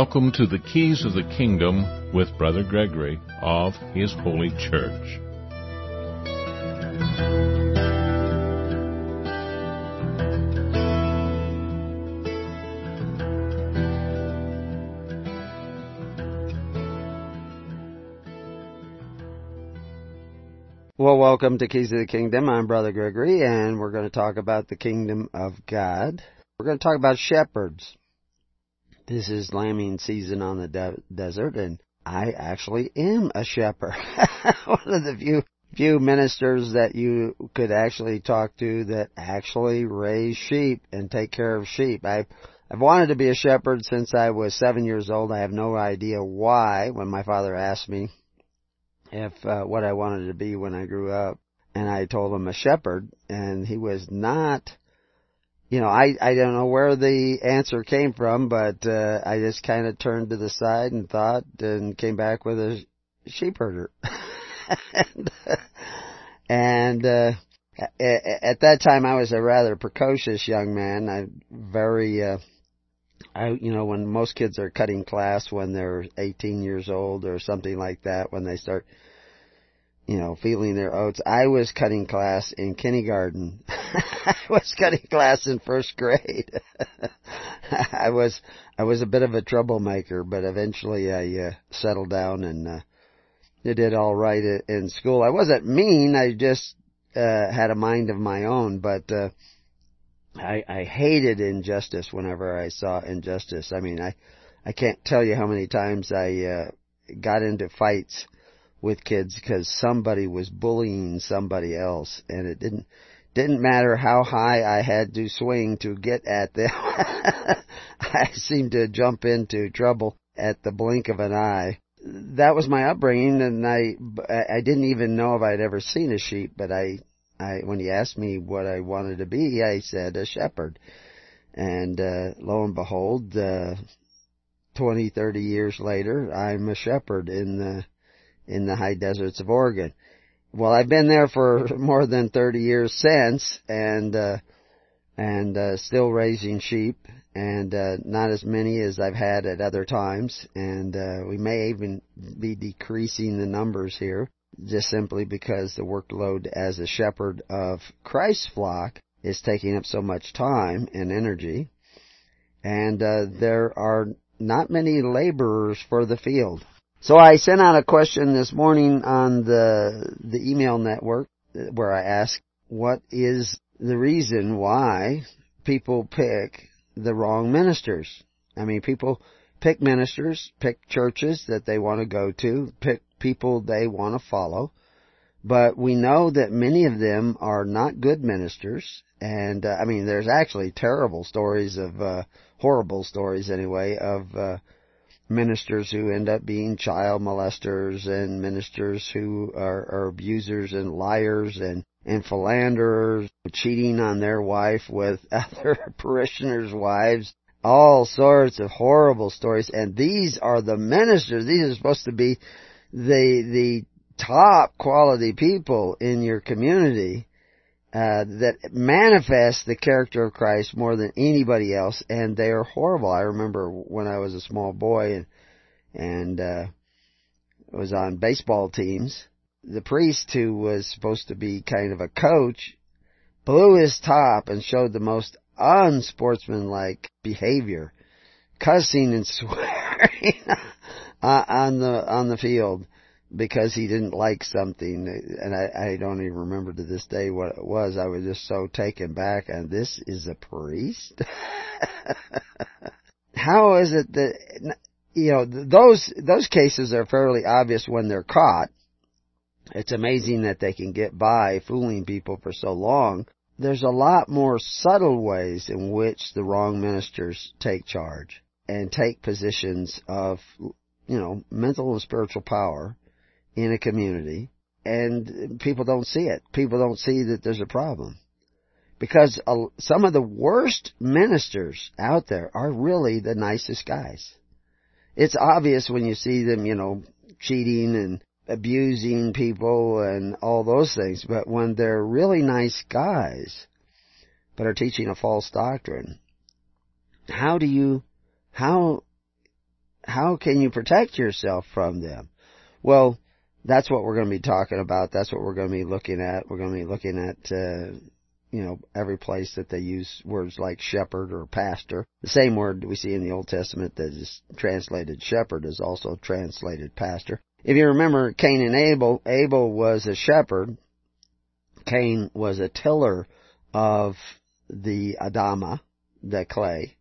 Welcome to the Keys of the Kingdom with Brother Gregory of His Holy Church. Well, welcome to Keys of the Kingdom. I'm Brother Gregory, and we're going to talk about the Kingdom of God. We're going to talk about shepherds. This is lambing season on the de- desert, and I actually am a shepherd. One of the few few ministers that you could actually talk to that actually raise sheep and take care of sheep. I've I've wanted to be a shepherd since I was seven years old. I have no idea why. When my father asked me if uh, what I wanted to be when I grew up, and I told him a shepherd, and he was not you know, I I don't know where the answer came from, but uh, I just kind of turned to the side and thought, and came back with a sheep herder. and and uh, at that time, I was a rather precocious young man. I very, uh, I you know, when most kids are cutting class when they're 18 years old or something like that, when they start you know, feeling their oats. I was cutting class in kindergarten. I was cutting class in first grade. I was I was a bit of a troublemaker, but eventually I uh, settled down and uh, did all right in school. I wasn't mean. I just uh, had a mind of my own, but uh, I I hated injustice whenever I saw injustice. I mean, I I can't tell you how many times I uh, got into fights with kids because somebody was bullying somebody else and it didn't didn't matter how high I had to swing to get at them. I seemed to jump into trouble at the blink of an eye. That was my upbringing and I I didn't even know if I'd ever seen a sheep, but I I when he asked me what I wanted to be, I said a shepherd. And uh lo and behold, uh 20, 30 years later, I'm a shepherd in the in the high deserts of Oregon. Well, I've been there for more than 30 years since and, uh, and, uh, still raising sheep and, uh, not as many as I've had at other times and, uh, we may even be decreasing the numbers here just simply because the workload as a shepherd of Christ's flock is taking up so much time and energy and, uh, there are not many laborers for the field. So I sent out a question this morning on the the email network where I asked what is the reason why people pick the wrong ministers. I mean, people pick ministers, pick churches that they want to go to, pick people they want to follow. But we know that many of them are not good ministers. And, uh, I mean, there's actually terrible stories of, uh, horrible stories anyway, of, uh, ministers who end up being child molesters and ministers who are, are abusers and liars and, and philanderers, cheating on their wife with other parishioners' wives, all sorts of horrible stories. And these are the ministers. These are supposed to be the, the top quality people in your community uh, that manifest the character of Christ more than anybody else, and they are horrible. I remember when I was a small boy and and uh, was on baseball teams. The priest who was supposed to be kind of a coach blew his top and showed the most unsportsmanlike behavior, cussing and swearing on the on the field because he didn't like something, and I, I don't even remember to this day what it was. I was just so taken back, and this is a priest? How is it that, you know, those, those cases are fairly obvious when they're caught. It's amazing that they can get by fooling people for so long. There's a lot more subtle ways in which the wrong ministers take charge and take positions of, you know, mental and spiritual power in a community and people don't see it. People don't see that there's a problem. Because some of the worst ministers out there are really the nicest guys. It's obvious when you see them, you know, cheating and abusing people and all those things, but when they're really nice guys, but are teaching a false doctrine, how do you, how how can you protect yourself from them? Well, that's what we're going to be talking about. That's what we're going to be looking at. We're going to be looking at, uh, you know, every place that they use words like shepherd or pastor. The same word we see in the Old Testament that is translated shepherd is also translated pastor. If you remember Cain and Abel, Abel was a shepherd. Cain was a tiller of the Adama, the clay.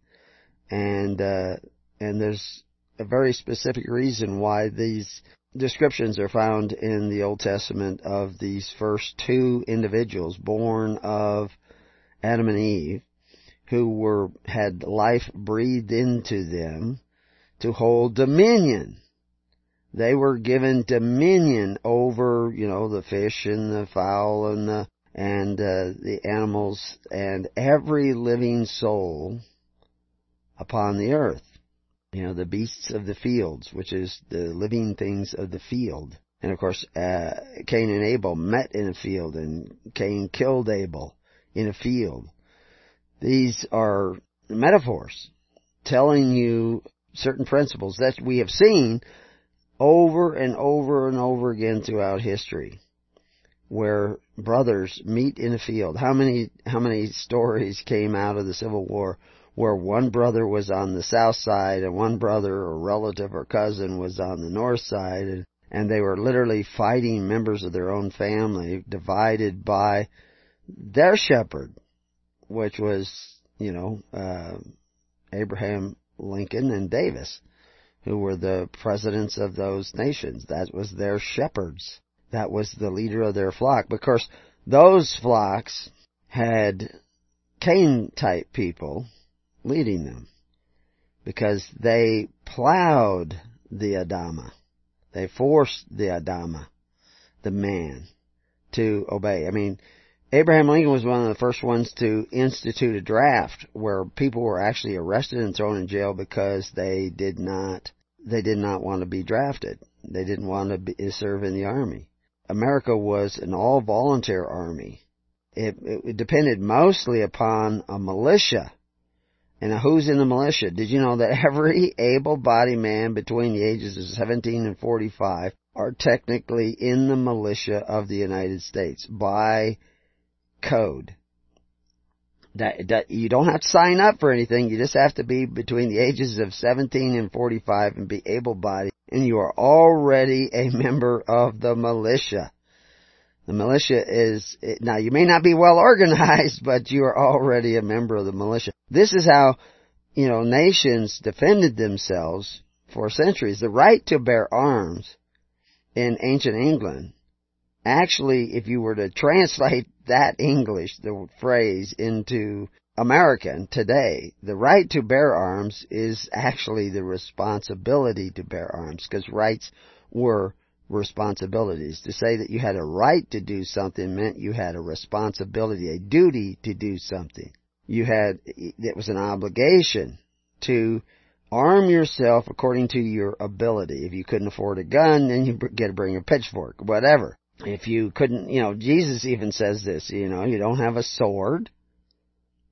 And, uh, and there's a very specific reason why these descriptions are found in the Old Testament of these first two individuals born of Adam and Eve who were, had life breathed into them to hold dominion. They were given dominion over, you know, the fish and the fowl and the, and uh, the animals and every living soul upon the earth you know, the beasts of the fields, which is the living things of the field. And of course, uh, Cain and Abel met in a field and Cain killed Abel in a field. These are metaphors telling you certain principles that we have seen over and over and over again throughout history where brothers meet in a field. How many, how many stories came out of the Civil War where one brother was on the south side and one brother or relative or cousin was on the north side and, and they were literally fighting members of their own family divided by their shepherd, which was, you know, uh, Abraham Lincoln and Davis, who were the presidents of those nations. That was their shepherds. That was the leader of their flock. Course, those flocks had Cain type people leading them because they plowed the Adama. They forced the Adama, the man, to obey. I mean, Abraham Lincoln was one of the first ones to institute a draft where people were actually arrested and thrown in jail because they did not they did not want to be drafted. They didn't want to be, serve in the army. America was an all volunteer army. It, it depended mostly upon a militia and who's in the militia? Did you know that every able-bodied man between the ages of 17 and 45 are technically in the militia of the United States by code? That, that you don't have to sign up for anything. You just have to be between the ages of 17 and 45 and be able-bodied, and you are already a member of the militia. The militia is, now you may not be well organized, but you are already a member of the militia. This is how, you know, nations defended themselves for centuries. The right to bear arms in ancient England, actually, if you were to translate that English, the phrase, into American today, the right to bear arms is actually the responsibility to bear arms, because rights were responsibilities. To say that you had a right to do something meant you had a responsibility, a duty to do something. You had, it was an obligation to arm yourself according to your ability. If you couldn't afford a gun, then you get to bring a pitchfork, whatever. If you couldn't, you know, Jesus even says this, you know, you don't have a sword,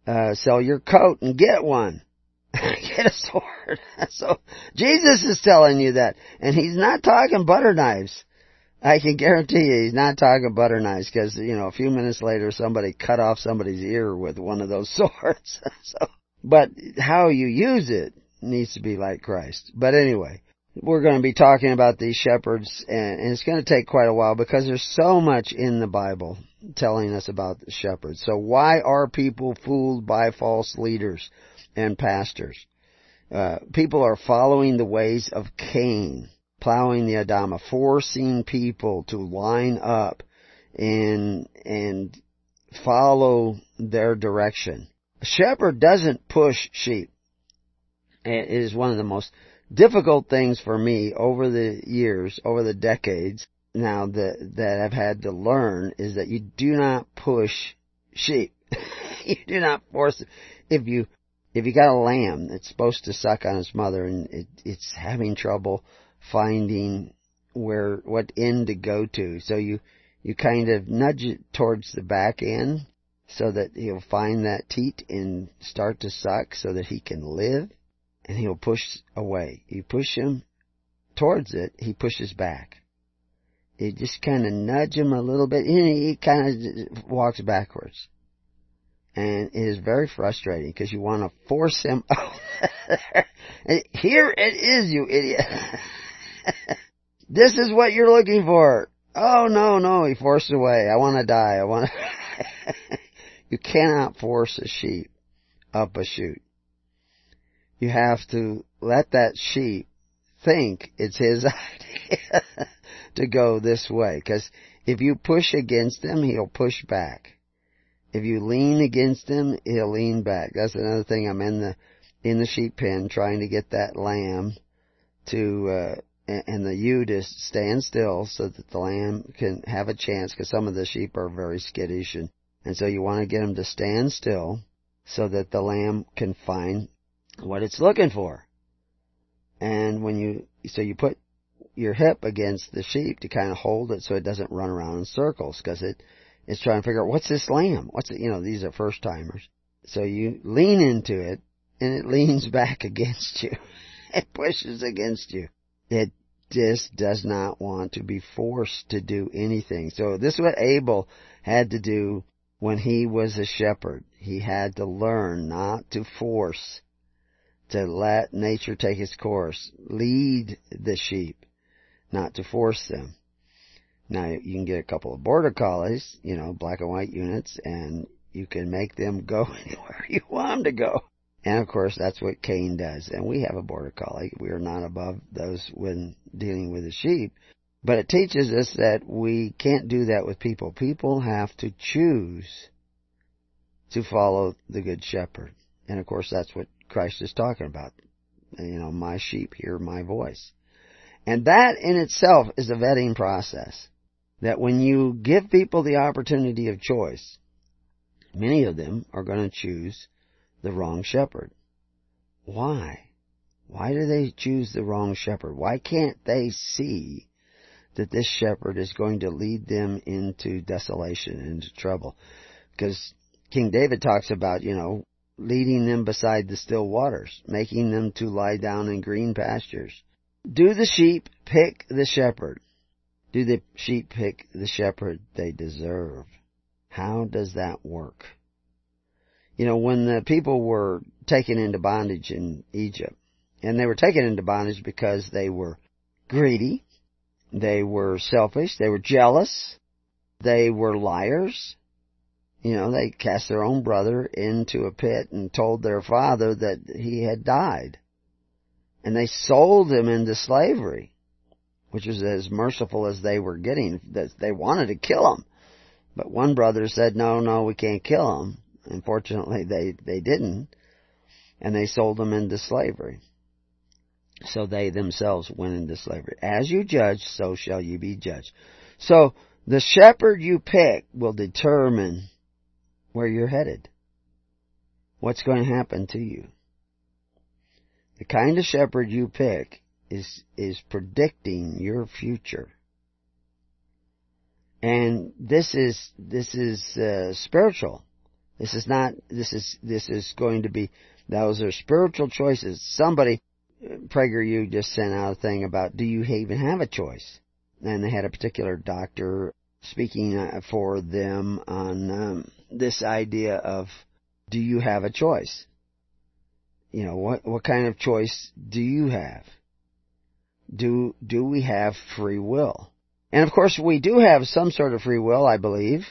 uh, sell your coat and get one. get a sword. so Jesus is telling you that, and he's not talking butter knives. I can guarantee you he's not talking butter knives because, you know, a few minutes later somebody cut off somebody's ear with one of those swords. so, but how you use it needs to be like Christ. But anyway, we're going to be talking about these shepherds and, and it's going to take quite a while because there's so much in the Bible telling us about the shepherds. So why are people fooled by false leaders? and pastors. Uh, people are following the ways of Cain, plowing the Adama, forcing people to line up and and follow their direction. A shepherd doesn't push sheep. It is one of the most difficult things for me over the years, over the decades now that that I've had to learn is that you do not push sheep. you do not force. If you if you got a lamb that's supposed to suck on its mother and it, it's having trouble finding where what end to go to, so you you kind of nudge it towards the back end so that he'll find that teat and start to suck so that he can live. and he'll push away. You push him towards it, he pushes back. You just kind of nudge him a little bit, and he kind of walks backwards. And it is very frustrating because you want to force him. Here it is, you idiot. this is what you're looking for. Oh no, no, he forced away. I want to die. I want you cannot force a sheep up a chute. You have to let that sheep think it's his idea to go this way. Cause if you push against him, he'll push back. If you lean against him, he'll lean back. That's another thing. I'm in the, in the sheep pen trying to get that lamb to, uh, and the ewe to stand still so that the lamb can have a chance because some of the sheep are very skittish and, and so you want to get them to stand still so that the lamb can find what it's looking for. And when you, so you put your hip against the sheep to kind of hold it so it doesn't run around in circles because it's trying to figure out what's this lamb? What's it, you know, these are first timers. So you lean into it and it leans back against you. it pushes against you. It just does not want to be forced to do anything. So this is what Abel had to do when he was a shepherd. He had to learn not to force, to let nature take its course, lead the sheep, not to force them. Now you can get a couple of border collies, you know, black and white units, and you can make them go anywhere you want them to go. And of course, that's what Cain does. And we have a border collie. We are not above those when dealing with the sheep. But it teaches us that we can't do that with people. People have to choose to follow the good shepherd. And of course, that's what Christ is talking about. You know, my sheep hear my voice. And that in itself is a vetting process. That when you give people the opportunity of choice, many of them are going to choose the wrong shepherd. Why? Why do they choose the wrong shepherd? Why can't they see that this shepherd is going to lead them into desolation, into trouble? Because King David talks about, you know, leading them beside the still waters, making them to lie down in green pastures. Do the sheep pick the shepherd? Do the sheep pick the shepherd they deserve? How does that work? You know, when the people were taken into bondage in Egypt, and they were taken into bondage because they were greedy, they were selfish, they were jealous, they were liars. You know, they cast their own brother into a pit and told their father that he had died. And they sold him into slavery, which was as merciful as they were getting. They wanted to kill him. But one brother said, no, no, we can't kill him. Unfortunately, they, they didn't, and they sold them into slavery. So they themselves went into slavery. As you judge, so shall you be judged. So the shepherd you pick will determine where you're headed. What's going to happen to you. The kind of shepherd you pick is, is predicting your future. And this is, this is, uh, spiritual. This is not, this is, this is going to be, those are spiritual choices. Somebody, PragerU just sent out a thing about, do you even have a choice? And they had a particular doctor speaking uh, for them on um, this idea of, do you have a choice? You know, what, what kind of choice do you have? Do, do we have free will? And of course we do have some sort of free will, I believe,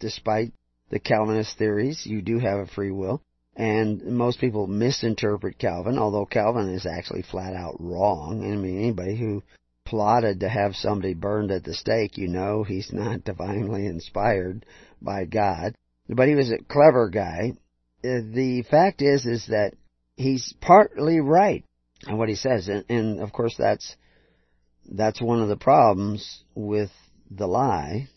despite the Calvinist theories, you do have a free will. And most people misinterpret Calvin, although Calvin is actually flat out wrong. I mean, anybody who plotted to have somebody burned at the stake, you know he's not divinely inspired by God. But he was a clever guy. Uh, the fact is, is that he's partly right on what he says. And, and of course that's, that's one of the problems with the lie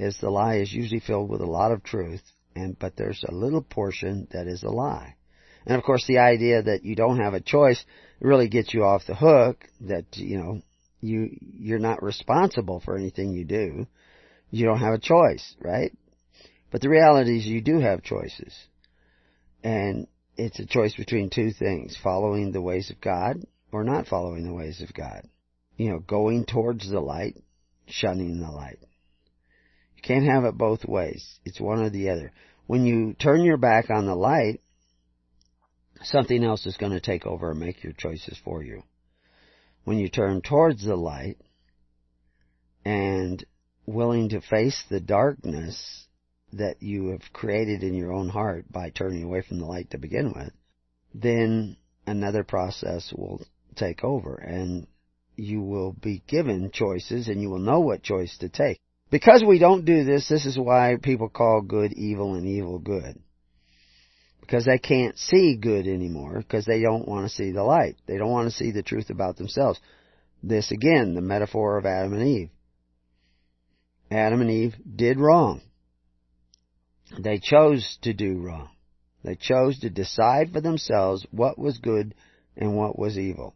is the lie is usually filled with a lot of truth, and but there's a little portion that is a lie. And of course, the idea that you don't have a choice really gets you off the hook. That you know you you're not responsible for anything you do. You don't have a choice, right? But the reality is you do have choices. And it's a choice between two things, following the ways of God or not following the ways of God. You know, going towards the light, shunning the light. You can't have it both ways. It's one or the other. When you turn your back on the light, something else is going to take over and make your choices for you. When you turn towards the light and willing to face the darkness that you have created in your own heart by turning away from the light to begin with, then another process will take over and you will be given choices and you will know what choice to take. Because we don't do this, this is why people call good evil and evil good. Because they can't see good anymore because they don't want to see the light. They don't want to see the truth about themselves. This again, the metaphor of Adam and Eve. Adam and Eve did wrong. They chose to do wrong. They chose to decide for themselves what was good and what was evil.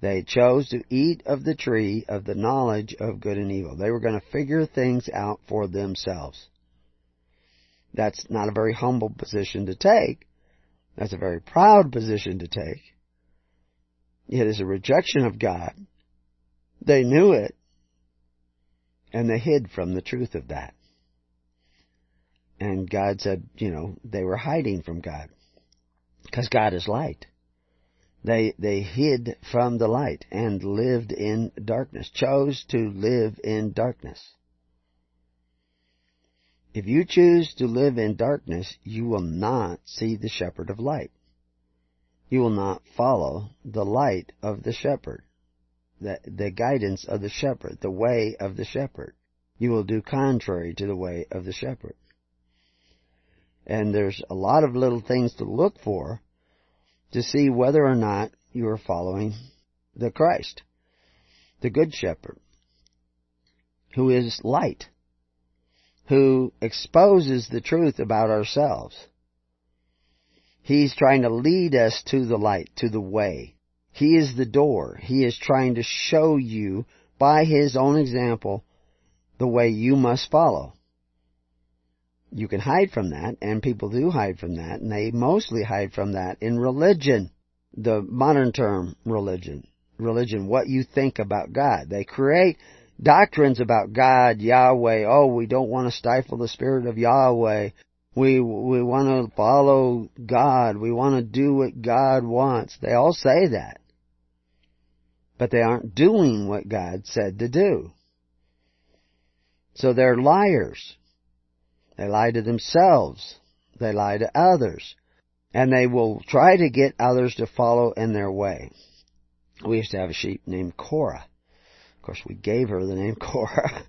They chose to eat of the tree of the knowledge of good and evil. They were going to figure things out for themselves. That's not a very humble position to take. That's a very proud position to take. It is a rejection of God. They knew it, and they hid from the truth of that. And God said, you know, they were hiding from God. Because God is light. They, they hid from the light and lived in darkness, chose to live in darkness. If you choose to live in darkness, you will not see the shepherd of light. You will not follow the light of the shepherd, the, the guidance of the shepherd, the way of the shepherd. You will do contrary to the way of the shepherd. And there's a lot of little things to look for to see whether or not you are following the Christ, the Good Shepherd, who is light, who exposes the truth about ourselves. He's trying to lead us to the light, to the way. He is the door. He is trying to show you by His own example the way you must follow you can hide from that, and people do hide from that, and they mostly hide from that in religion. The modern term religion. Religion, what you think about God. They create doctrines about God, Yahweh. Oh, we don't want to stifle the spirit of Yahweh. We, we want to follow God. We want to do what God wants. They all say that. But they aren't doing what God said to do. So they're liars. They lie to themselves. They lie to others. And they will try to get others to follow in their way. We used to have a sheep named Cora. Of course, we gave her the name Cora.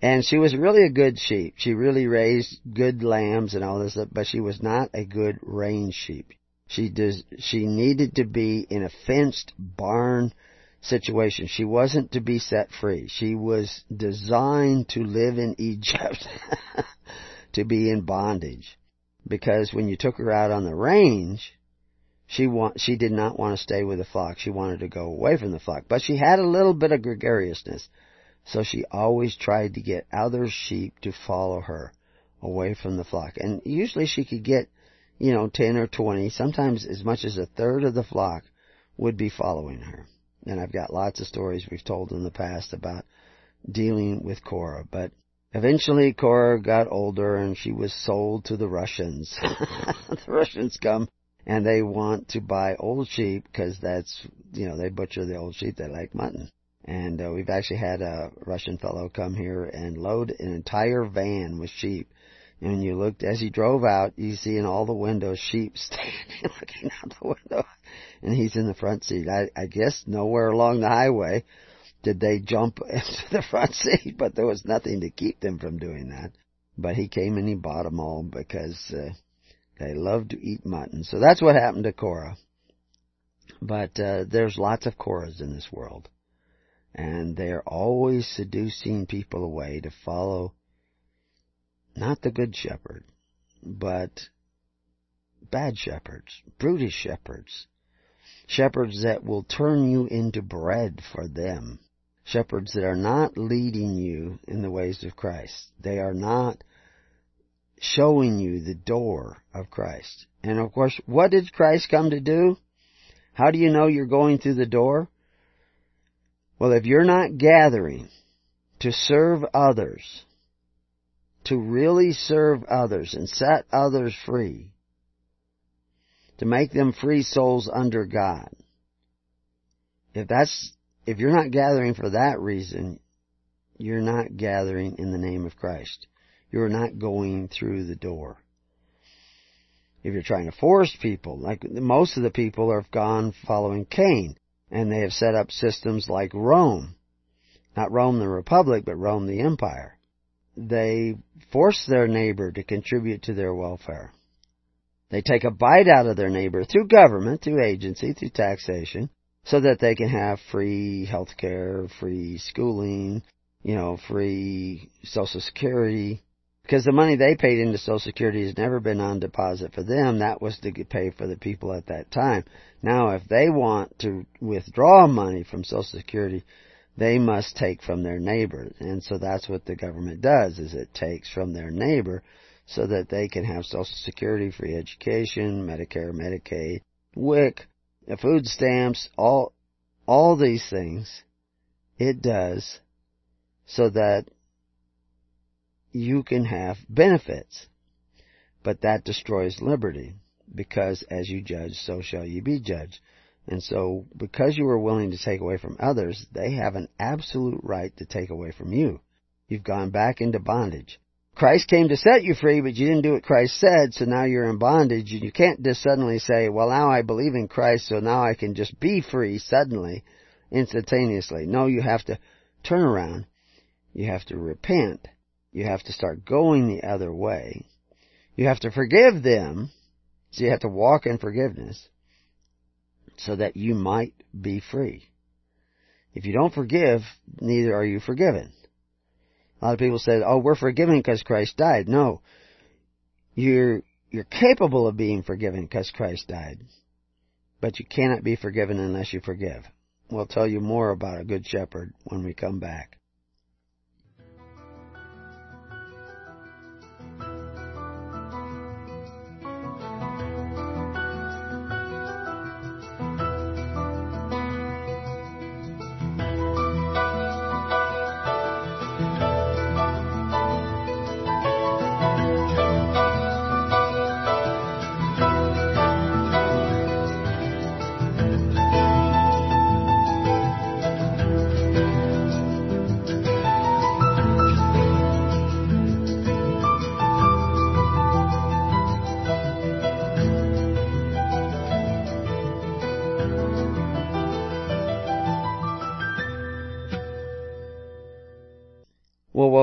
and she was really a good sheep. She really raised good lambs and all this, but she was not a good range sheep. She does, she needed to be in a fenced barn situation. She wasn't to be set free. She was designed to live in Egypt. To be in bondage. Because when you took her out on the range, she want, she did not want to stay with the flock. She wanted to go away from the flock. But she had a little bit of gregariousness. So she always tried to get other sheep to follow her away from the flock. And usually she could get, you know, 10 or 20, sometimes as much as a third of the flock would be following her. And I've got lots of stories we've told in the past about dealing with Cora. But Eventually, Cora got older and she was sold to the Russians. the Russians come and they want to buy old sheep because that's, you know, they butcher the old sheep. They like mutton. And uh, we've actually had a Russian fellow come here and load an entire van with sheep. And you looked, as he drove out, you see in all the windows sheep standing looking out the window. And he's in the front seat. I, I guess nowhere along the highway did they jump into the front seat, but there was nothing to keep them from doing that. But he came and he bought them all because uh, they loved to eat mutton. So that's what happened to Cora. But uh, there's lots of Coras in this world. And they're always seducing people away to follow not the good shepherd, but bad shepherds, brutish shepherds, shepherds that will turn you into bread for them shepherds that are not leading you in the ways of Christ. They are not showing you the door of Christ. And of course, what did Christ come to do? How do you know you're going through the door? Well, if you're not gathering to serve others, to really serve others and set others free, to make them free souls under God, if that's, if you're not gathering for that reason, you're not gathering in the name of Christ. You're not going through the door. If you're trying to force people, like most of the people have gone following Cain, and they have set up systems like Rome. Not Rome the Republic, but Rome the Empire. They force their neighbor to contribute to their welfare. They take a bite out of their neighbor through government, through agency, through taxation, so that they can have free health care, free schooling, you know, free social security. Because the money they paid into social security has never been on deposit for them. That was to pay for the people at that time. Now if they want to withdraw money from social security, they must take from their neighbor. And so that's what the government does, is it takes from their neighbor so that they can have social security, free education, Medicare, Medicaid, WIC, food stamps, all, all these things. It does so that you can have benefits. But that destroys liberty, because as you judge, so shall you be judged. And so, because you are willing to take away from others, they have an absolute right to take away from you. You've gone back into bondage. Christ came to set you free, but you didn't do what Christ said, so now you're in bondage. And you can't just suddenly say, well, now I believe in Christ, so now I can just be free suddenly, instantaneously. No, you have to turn around you have to repent. You have to start going the other way. You have to forgive them. So you have to walk in forgiveness so that you might be free. If you don't forgive, neither are you forgiven. A lot of people say, oh, we're forgiven because Christ died. No. You're, you're capable of being forgiven because Christ died. But you cannot be forgiven unless you forgive. We'll tell you more about a good shepherd when we come back.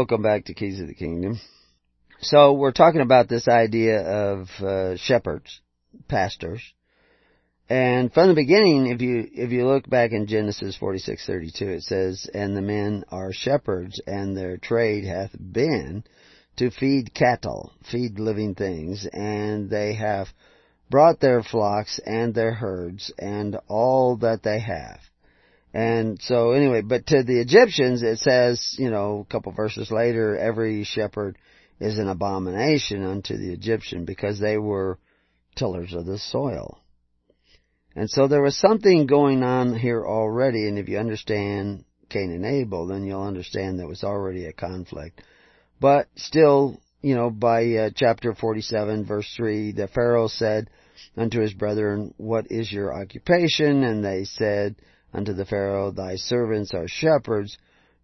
Welcome back to Keys of the Kingdom. So we're talking about this idea of uh, shepherds, pastors, and from the beginning, if you if you look back in Genesis forty six thirty two, it says, "And the men are shepherds, and their trade hath been to feed cattle, feed living things, and they have brought their flocks and their herds and all that they have." And so anyway, but to the Egyptians it says, you know, a couple verses later, every shepherd is an abomination unto the Egyptian because they were tillers of the soil. And so there was something going on here already, and if you understand Cain and Abel, then you'll understand there was already a conflict. But still, you know, by uh, chapter 47 verse 3, the Pharaoh said unto his brethren, What is your occupation? And they said, unto the Pharaoh, Thy servants are shepherds,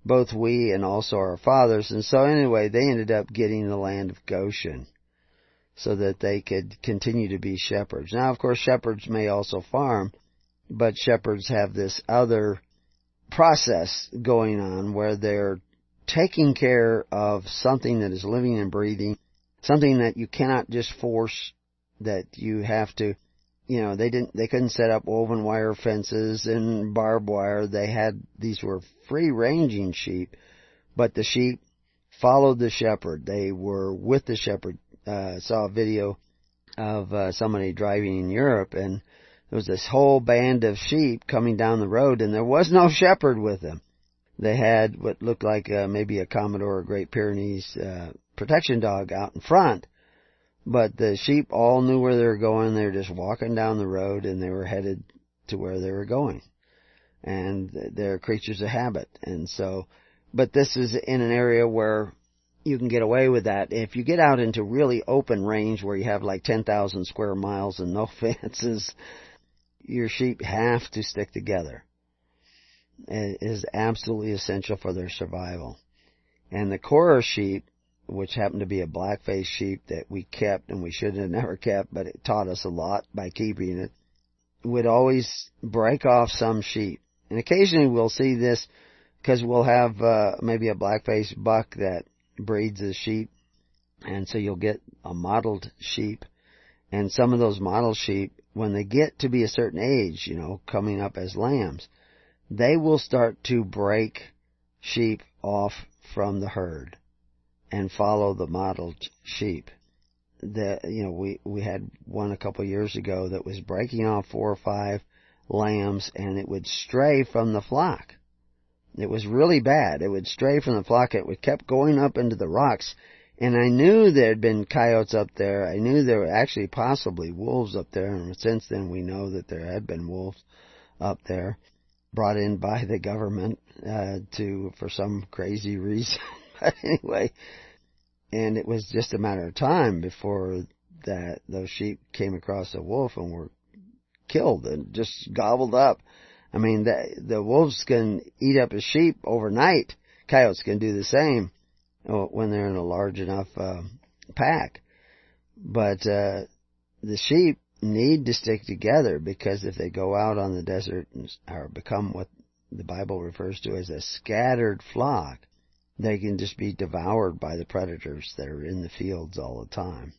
both we and also our fathers. And so anyway, they ended up getting the land of Goshen so that they could continue to be shepherds. Now, of course, shepherds may also farm, but shepherds have this other process going on where they're taking care of something that is living and breathing, something that you cannot just force, that you have to you know, they didn't, they couldn't set up woven wire fences and barbed wire. They had, these were free ranging sheep, but the sheep followed the shepherd. They were with the shepherd. Uh, saw a video of uh, somebody driving in Europe and there was this whole band of sheep coming down the road and there was no shepherd with them. They had what looked like uh, maybe a Komondor or Great Pyrenees uh, protection dog out in front But the sheep all knew where they were going. They were just walking down the road and they were headed to where they were going. And they're creatures of habit. And so, but this is in an area where you can get away with that. If you get out into really open range where you have like 10,000 square miles and no fences, your sheep have to stick together. It is absolutely essential for their survival. And the Korah sheep, which happened to be a black-faced sheep that we kept and we should have never kept, but it taught us a lot by keeping it, would always break off some sheep. And occasionally we'll see this because we'll have uh, maybe a black-faced buck that breeds a sheep, and so you'll get a mottled sheep. And some of those mottled sheep, when they get to be a certain age, you know, coming up as lambs, they will start to break sheep off from the herd and follow the mottled sheep. The, you know, we, we had one a couple years ago that was breaking off four or five lambs and it would stray from the flock. It was really bad. It would stray from the flock. It would kept going up into the rocks. And I knew there had been coyotes up there. I knew there were actually possibly wolves up there. And since then we know that there had been wolves up there brought in by the government, uh, to, for some crazy reason. But anyway, and it was just a matter of time before that those sheep came across a wolf and were killed and just gobbled up I mean, the, the wolves can eat up a sheep overnight. Coyotes can do the same uh, when they're in a large enough uh, pack. But uh, the sheep need to stick together because if they go out on the desert and or become what the Bible refers to as a scattered flock, they can just be devoured by the predators that are in the fields all the time.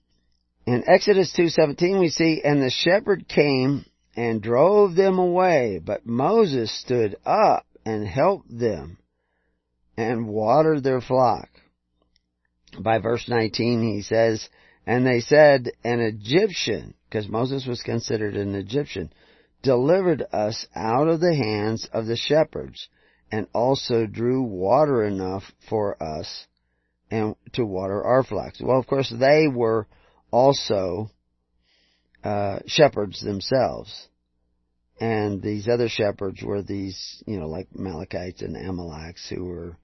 In Exodus 2:17 we see and the shepherd came and drove them away. But Moses stood up and helped them and watered their flock. By verse 19 he says, and they said, an Egyptian, because Moses was considered an Egyptian, delivered us out of the hands of the shepherds and also drew water enough for us and to water our flocks. Well, of course, they were also uh, shepherds themselves. And these other shepherds were these, you know, like Amalekites and Amaleks who were,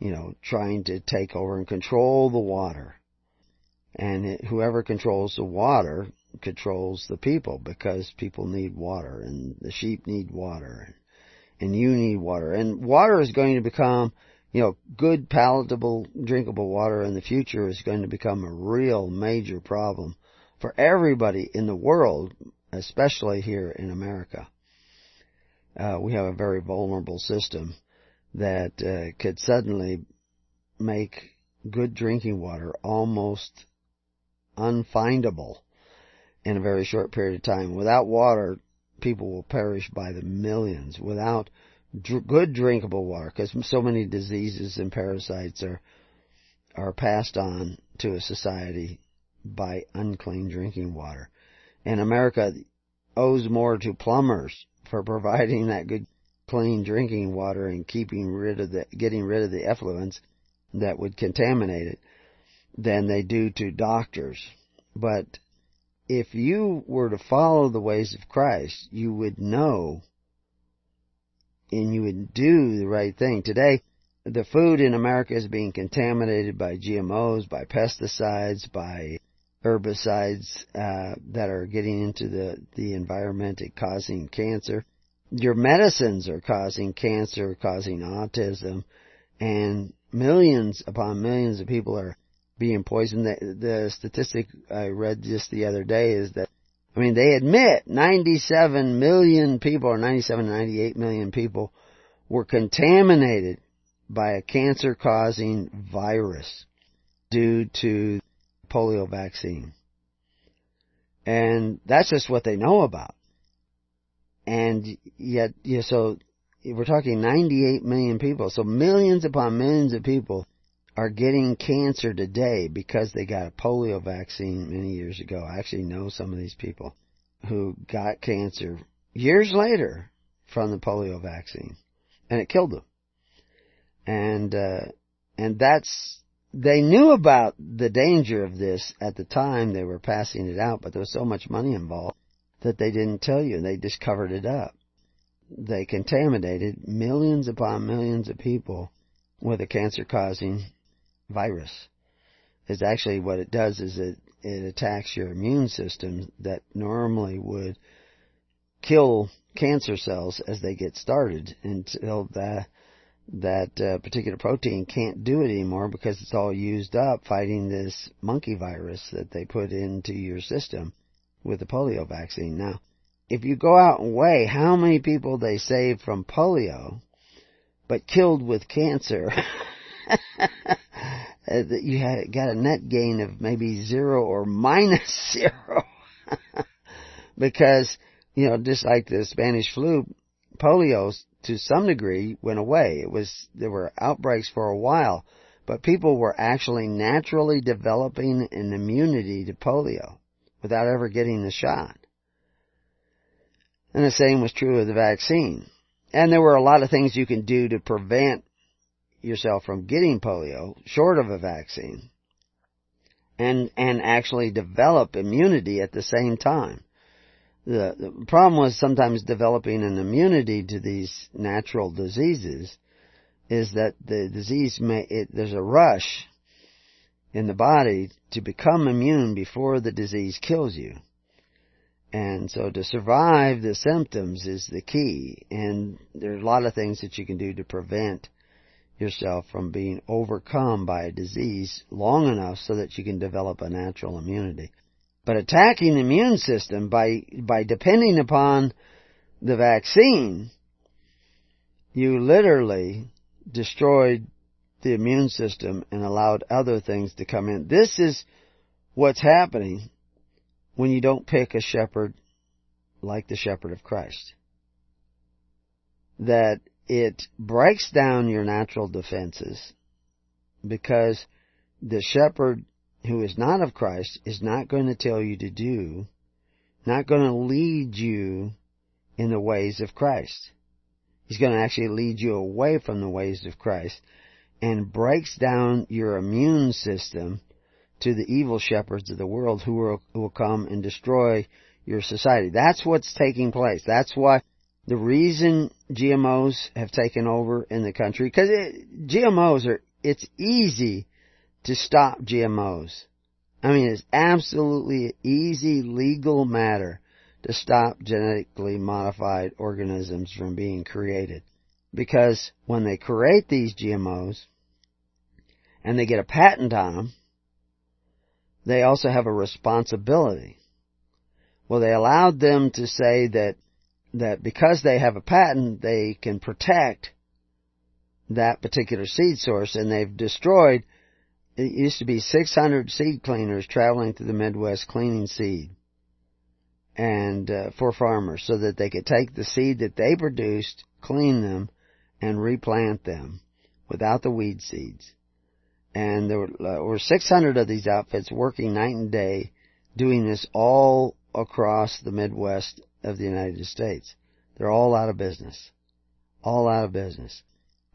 you know, trying to take over and control the water. And it, whoever controls the water controls the people because people need water and the sheep need water and you need water. And water is going to become, you know, good palatable drinkable water in the future is going to become a real major problem for everybody in the world, especially here in America. Uh, we have a very vulnerable system that uh, could suddenly make good drinking water almost unfindable in a very short period of time. Without water, people will perish by the millions. Without dr- good drinkable water, because so many diseases and parasites are are passed on to a society by unclean drinking water. And America owes more to plumbers for providing that good clean drinking water and keeping rid of the, getting rid of the effluents that would contaminate it than they do to doctors. But if you were to follow the ways of Christ, you would know and you would do the right thing. Today, the food in America is being contaminated by GMOs, by pesticides, by herbicides uh, that are getting into the, the environment and causing cancer. Your medicines are causing cancer, causing autism, and millions upon millions of people are being poisoned. The, the statistic I read just the other day is that, I mean, they admit 97 million people, or 97 98 million people, were contaminated by a cancer causing virus due to polio vaccine. And that's just what they know about. And yet, yeah, so we're talking 98 million people. So millions upon millions of people are getting cancer today because they got a polio vaccine many years ago. I actually know some of these people who got cancer years later from the polio vaccine and it killed them. And, uh, and that's they knew about the danger of this at the time they were passing it out, but there was so much money involved that they didn't tell you. They just covered it up. They contaminated millions upon millions of people with a cancer causing virus. It's actually what it does is it, it attacks your immune system that normally would kill cancer cells as they get started until that that uh, particular protein can't do it anymore because it's all used up fighting this monkey virus that they put into your system with the polio vaccine. Now, if you go out and weigh how many people they saved from polio, but killed with cancer, uh, you had, got a net gain of maybe zero or minus zero. because, you know, just like the Spanish flu, polio to some degree went away. It was, there were outbreaks for a while, but people were actually naturally developing an immunity to polio without ever getting the shot. And the same was true of the vaccine. And there were a lot of things you can do to prevent yourself from getting polio, short of a vaccine, and, and actually develop immunity at the same time. The, the problem was sometimes developing an immunity to these natural diseases is that the disease may, it, there's a rush in the body to become immune before the disease kills you. And so to survive the symptoms is the key. And there's a lot of things that you can do to prevent yourself from being overcome by a disease long enough so that you can develop a natural immunity. But attacking the immune system by, by depending upon the vaccine, you literally destroyed the immune system and allowed other things to come in. This is what's happening when you don't pick a shepherd like the shepherd of Christ. That it breaks down your natural defenses because the shepherd who is not of Christ is not going to tell you to do, not going to lead you in the ways of Christ. He's going to actually lead you away from the ways of Christ and breaks down your immune system to the evil shepherds of the world who will, who will come and destroy your society. That's what's taking place. That's why the reason GMOs have taken over in the country, because GMOs are, it's easy to stop GMOs. I mean, it's absolutely an easy legal matter to stop genetically modified organisms from being created. Because when they create these GMOs and they get a patent on them, they also have a responsibility. Well, they allowed them to say that, that because they have a patent, they can protect that particular seed source and they've destroyed it used to be 600 seed cleaners traveling through the Midwest cleaning seed and uh, for farmers so that they could take the seed that they produced, clean them, and replant them without the weed seeds. And there were, uh, were 600 of these outfits working night and day doing this all across the Midwest of the United States. They're all out of business. All out of business.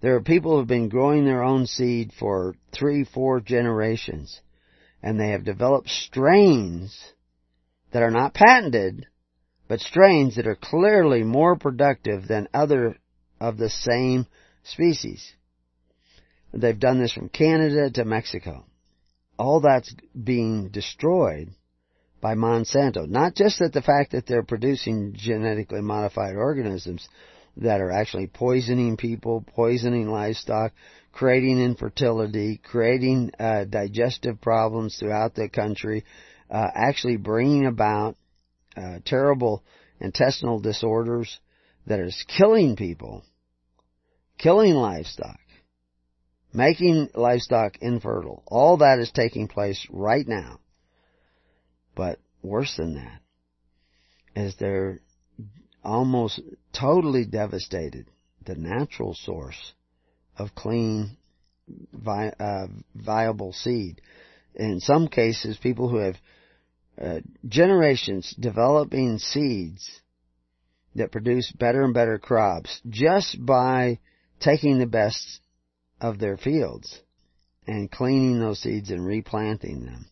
There are people who have been growing their own seed for three, four generations, and they have developed strains that are not patented, but strains that are clearly more productive than other of the same species. They've done this from Canada to Mexico. All that's being destroyed by Monsanto. Not just that the fact that they're producing genetically modified organisms, that are actually poisoning people, poisoning livestock, creating infertility, creating uh, digestive problems throughout the country, uh, actually bringing about uh, terrible intestinal disorders that is killing people, killing livestock, making livestock infertile. All that is taking place right now. But worse than that is they're almost totally devastated the natural source of clean, vi- uh, viable seed. In some cases, people who have uh, generations developing seeds that produce better and better crops just by taking the best of their fields and cleaning those seeds and replanting them.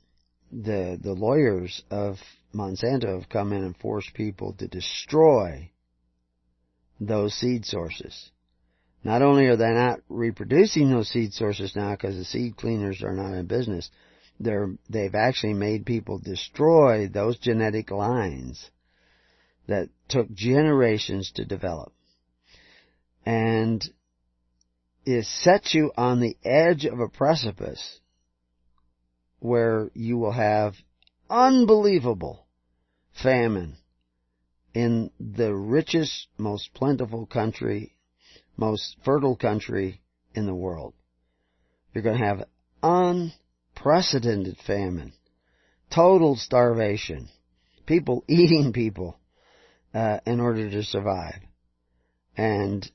The, the lawyers of Monsanto have come in and forced people to destroy those seed sources. Not only are they not reproducing those seed sources now because the seed cleaners are not in business, they're, they've actually made people destroy those genetic lines that took generations to develop. And it sets you on the edge of a precipice where you will have unbelievable famine in the richest, most plentiful country, most fertile country in the world. You're going to have unprecedented famine, total starvation, people eating people uh, in order to survive, and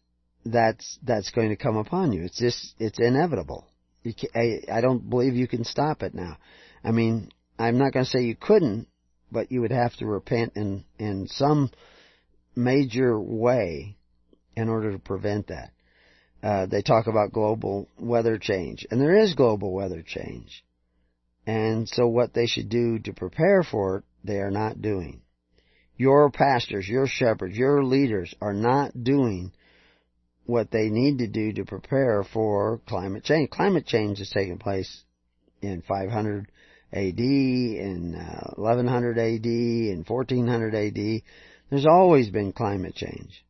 that's that's going to come upon you. It's just it's inevitable. I, I don't believe you can stop it now. I mean, I'm not going to say you couldn't, but you would have to repent in in some major way in order to prevent that. Uh, they talk about global weather change, and there is global weather change. And so what they should do to prepare for it, they are not doing. Your pastors, your shepherds, your leaders are not doing what they need to do to prepare for climate change. Climate change is taking place in 500 AD, in uh, 1100 AD, in 1400 AD. There's always been climate change.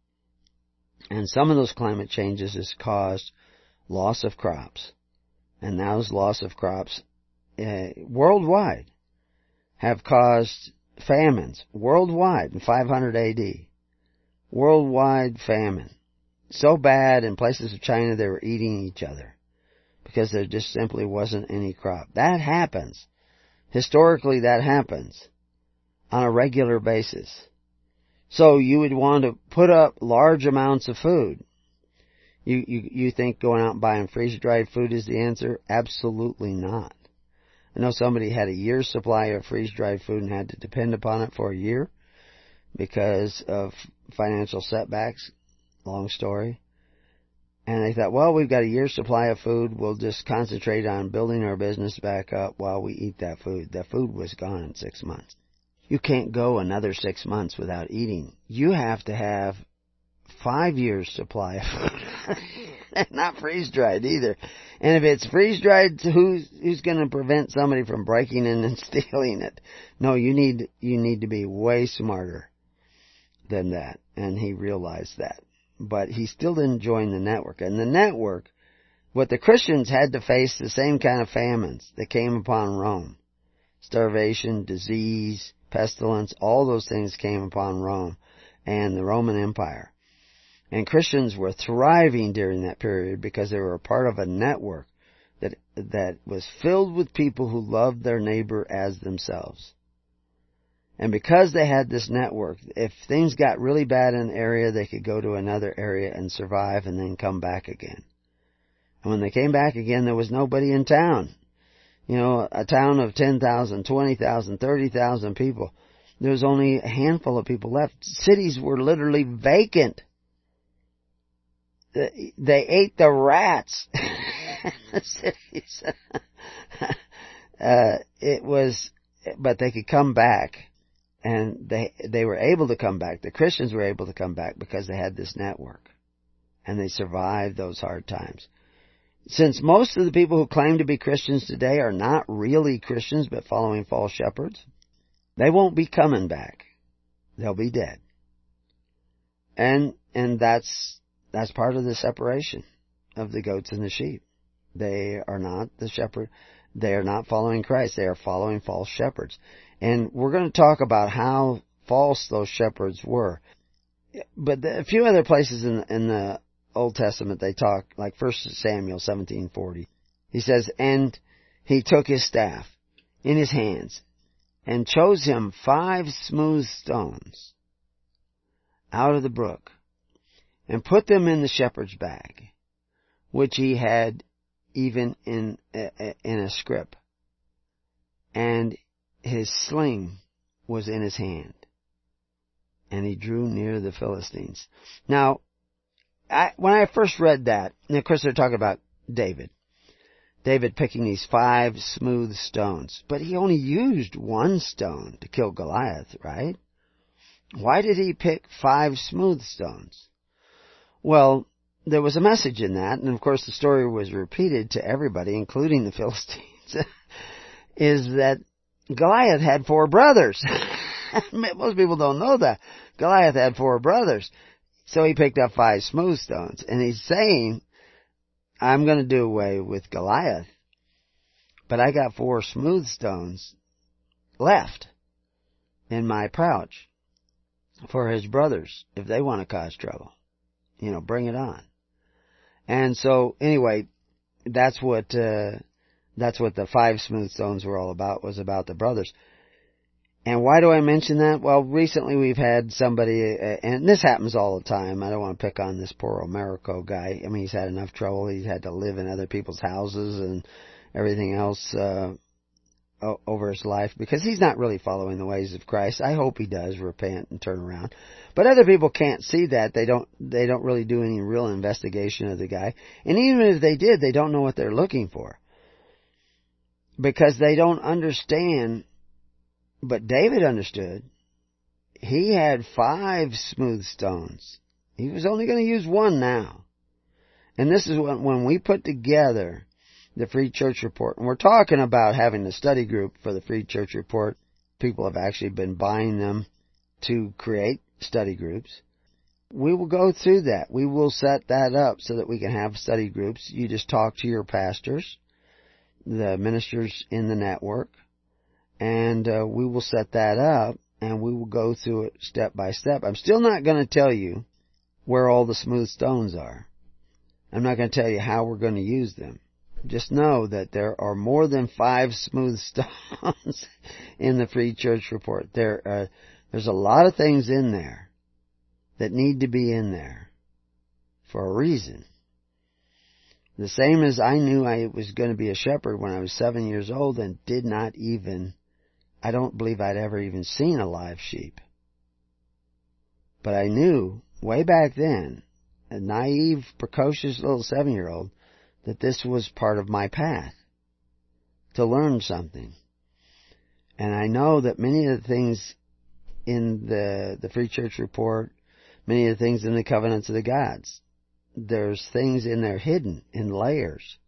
And some of those climate changes has caused loss of crops. And those loss of crops uh, worldwide have caused famines worldwide in 500 AD. Worldwide famine so bad in places of China they were eating each other because there just simply wasn't any crop. That happens. Historically, that happens on a regular basis. So you would want to put up large amounts of food. You, you, you think going out and buying freeze dried food is the answer? Absolutely not. I know somebody had a year's supply of freeze dried food and had to depend upon it for a year because of financial setbacks long story. And they thought, well, we've got a year's supply of food. We'll just concentrate on building our business back up while we eat that food. The food was gone in six months. You can't go another six months without eating. You have to have five years supply of food. Not freeze dried either. And if it's freeze dried, who's who's going to prevent somebody from breaking in and stealing it? No, you need you need to be way smarter than that. And he realized that but he still didn't join the network. And the network, what the Christians had to face the same kind of famines that came upon Rome. Starvation, disease, pestilence, all those things came upon Rome and the Roman Empire. And Christians were thriving during that period because they were a part of a network that, that was filled with people who loved their neighbor as themselves. And because they had this network, if things got really bad in an area, they could go to another area and survive and then come back again. And when they came back again, there was nobody in town. You know, a town of 10,000, 20,000, 30,000 people. There was only a handful of people left. Cities were literally vacant. They ate the rats cities. uh, it was, but they could come back and they they were able to come back. The Christians were able to come back because they had this network, and they survived those hard times. Since most of the people who claim to be Christians today are not really Christians but following false shepherds, they won't be coming back. They'll be dead. And and that's that's part of the separation of the goats and the sheep. They are not the shepherd. They are not following Christ. They are following false shepherds. And we're going to talk about how false those shepherds were. But a few other places in, in the Old Testament they talk, like 1 Samuel 17:40. He says, "And he took his staff in his hands and chose him five smooth stones out of the brook and put them in the shepherd's bag, which he had even in in a scrip. And his sling was in his hand. And he drew near the Philistines. Now, I, when I first read that, and of course they're talking about David. David picking these five smooth stones. But he only used one stone to kill Goliath, right? Why did he pick five smooth stones? Well, there was a message in that, and of course the story was repeated to everybody, including the Philistines, is that Goliath had four brothers. Most people don't know that. Goliath had four brothers. So he picked up five smooth stones. And he's saying, I'm going to do away with Goliath. But I got four smooth stones left in my pouch for his brothers if they want to cause trouble. You know, bring it on. And so anyway, that's what uh that's what the five smooth stones were all about was about the brothers. And why do I mention that? Well, recently we've had somebody, uh, and this happens all the time. I don't want to pick on this poor Omerico guy. I mean, he's had enough trouble. He's had to live in other people's houses and everything else uh, over his life because he's not really following the ways of Christ. I hope he does repent and turn around. But other people can't see that. They don't. They don't really do any real investigation of the guy. And even if they did, they don't know what they're looking for because they don't understand but David understood. He had five smooth stones. He was only going to use one now. And this is when, when we put together the Free Church Report, and we're talking about having a study group for the Free Church Report. People have actually been buying them to create study groups. We will go through that. We will set that up so that we can have study groups. You just talk to your pastors, the ministers in the network, and uh, we will set that up and we will go through it step by step. I'm still not going to tell you where all the smooth stones are. I'm not going to tell you how we're going to use them. Just know that there are more than five smooth stones in the Free Church Report. There, uh, there's a lot of things in there that need to be in there for a reason. The same as I knew I was going to be a shepherd when I was seven years old and did not even I don't believe I'd ever even seen a live sheep. But I knew way back then, a naive, precocious little seven year old, that this was part of my path to learn something. And I know that many of the things in the, the Free Church Report, many of the things in the Covenants of the Gods, there's things in there hidden in layers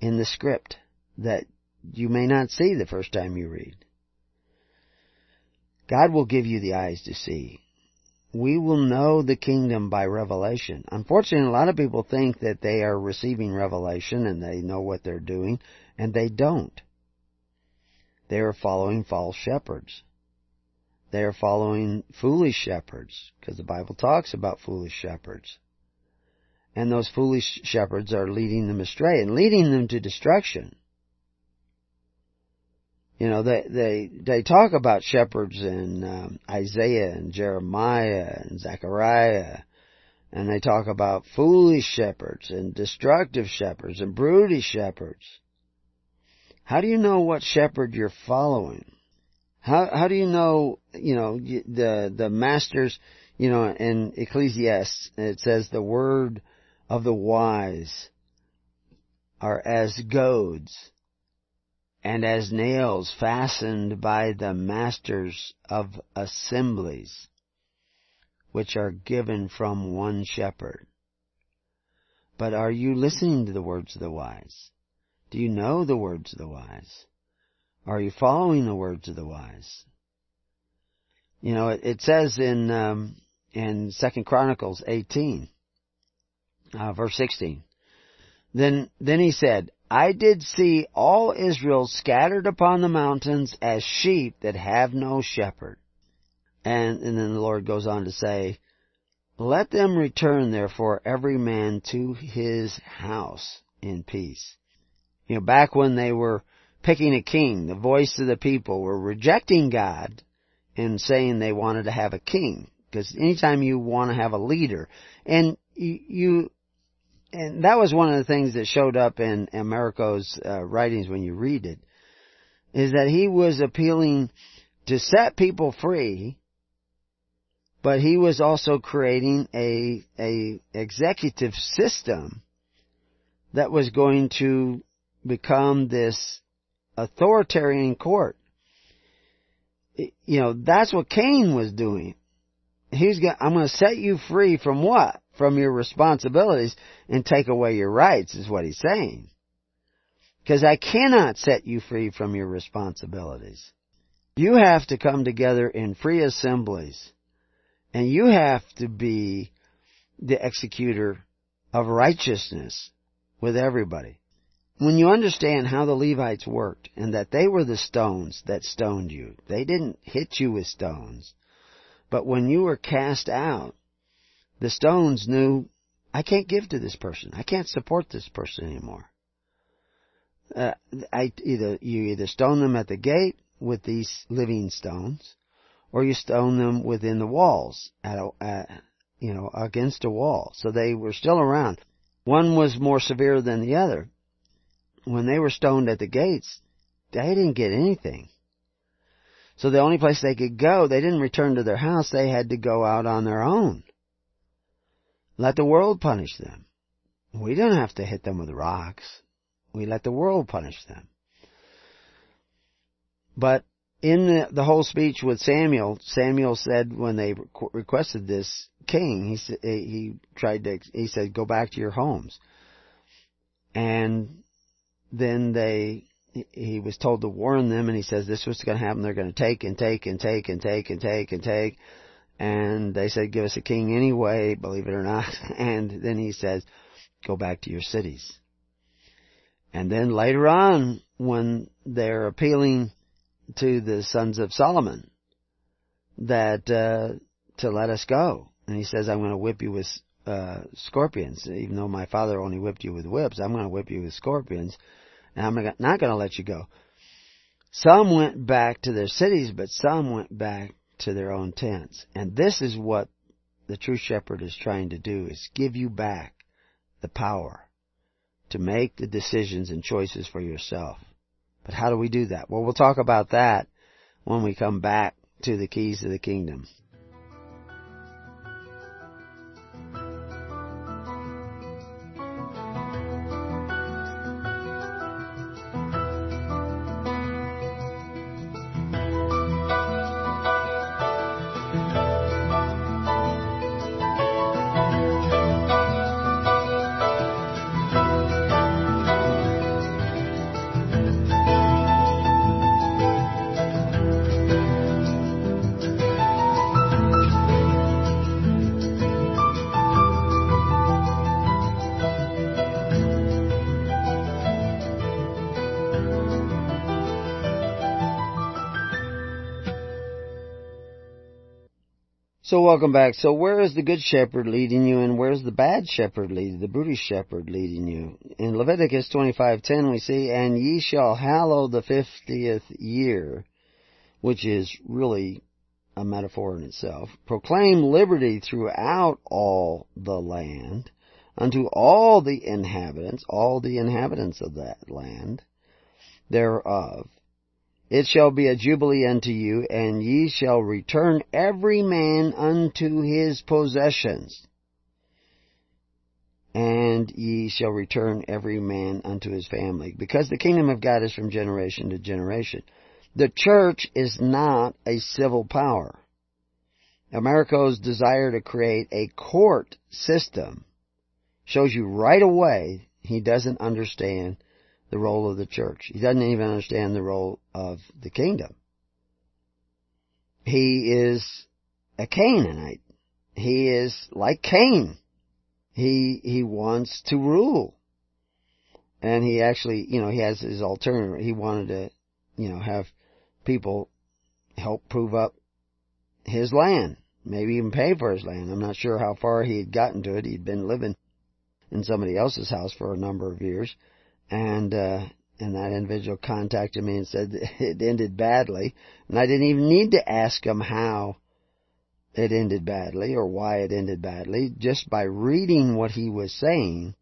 in the script that you may not see the first time you read. God will give you the eyes to see. We will know the kingdom by revelation. Unfortunately, a lot of people think that they are receiving revelation and they know what they're doing, and they don't. They are following false shepherds. They are following foolish shepherds, because the Bible talks about foolish shepherds. And those foolish shepherds are leading them astray and leading them to destruction. You know, they they they talk about shepherds in um, Isaiah and Jeremiah and Zechariah, and they talk about foolish shepherds and destructive shepherds and brutish shepherds. How do you know what shepherd you're following? How how do you know you know the the masters? You know, in Ecclesiastes it says the word of the wise are as goads and as nails fastened by the masters of assemblies, which are given from one shepherd. But are you listening to the words of the wise? Do you know the words of the wise? Are you following the words of the wise? You know, it, it says in um, in Second Chronicles 18, uh, verse 16. Then then he said, I did see all Israel scattered upon the mountains as sheep that have no shepherd. And, and then the Lord goes on to say, Let them return therefore every man to his house in peace. You know, back when they were picking a king, the voice of the people were rejecting God and saying they wanted to have a king. Because anytime you want to have a leader, and you, and that was one of the things that showed up in Omerico's uh, writings when you read it, is that he was appealing to set people free, but he was also creating a a executive system that was going to become this authoritarian court. You know, that's what Cain was doing. He's going I'm going to set you free from what? From your responsibilities and take away your rights is what he's saying. Because I cannot set you free from your responsibilities. You have to come together in free assemblies. And you have to be the executor of righteousness with everybody. When you understand how the Levites worked and that they were the stones that stoned you, they didn't hit you with stones. But when you were cast out, the stones knew, I can't give to this person. I can't support this person anymore uh, I either you either stone them at the gate with these living stones, or you stone them within the walls at a, at, you know against a wall. So they were still around. One was more severe than the other. When they were stoned at the gates, they didn't get anything. So the only place they could go, they didn't return to their house, they had to go out on their own. Let the world punish them. We don't have to hit them with rocks. We let the world punish them. But in the, the whole speech with Samuel, Samuel said when they requested this king, he eh, he tried to he said go back to your homes. And then they he was told to warn them and he says this was going to happen they're going to take and take and take and take and take and take and they said give us a king anyway believe it or not and then he says go back to your cities and then later on, when they're appealing to the sons of Solomon, that uh, to let us go, and he says, "I'm going to whip you with uh, scorpions, even though my father only whipped you with whips. I'm going to whip you with scorpions, and I'm not going to let you go." Some went back to their cities, but some went back to their own tents. And this is what the true shepherd is trying to do, is give you back the power to make the decisions and choices for yourself. But how do we do that? Well, we'll talk about that when we come back to the keys of the kingdom. So welcome back. So where is the good shepherd leading you and where's the bad shepherd leading, the brutish shepherd leading you? In Leviticus 25:10 we see, "And ye shall hallow the 50th year," which is really a metaphor in itself. Proclaim liberty throughout all the land unto all the inhabitants, all the inhabitants of that land thereof. It shall be a jubilee unto you, and ye shall return every man unto his possessions. And ye shall return every man unto his family, because the kingdom of God is from generation to generation. The church is not a civil power. Americo's desire to create a court system shows you right away he doesn't understand the role of the church. He doesn't even understand the role of the kingdom. He is a Canaanite. He is like Cain. He, he wants to rule. And he actually, you know, he has his alternative. He wanted to, you know, have people help prove up his land. Maybe even pay for his land. I'm not sure how far he had gotten to it. He'd been living in somebody else's house for a number of years and uh, and that individual contacted me and said it ended badly, and I didn't even need to ask him how it ended badly or why it ended badly. Just by reading what he was saying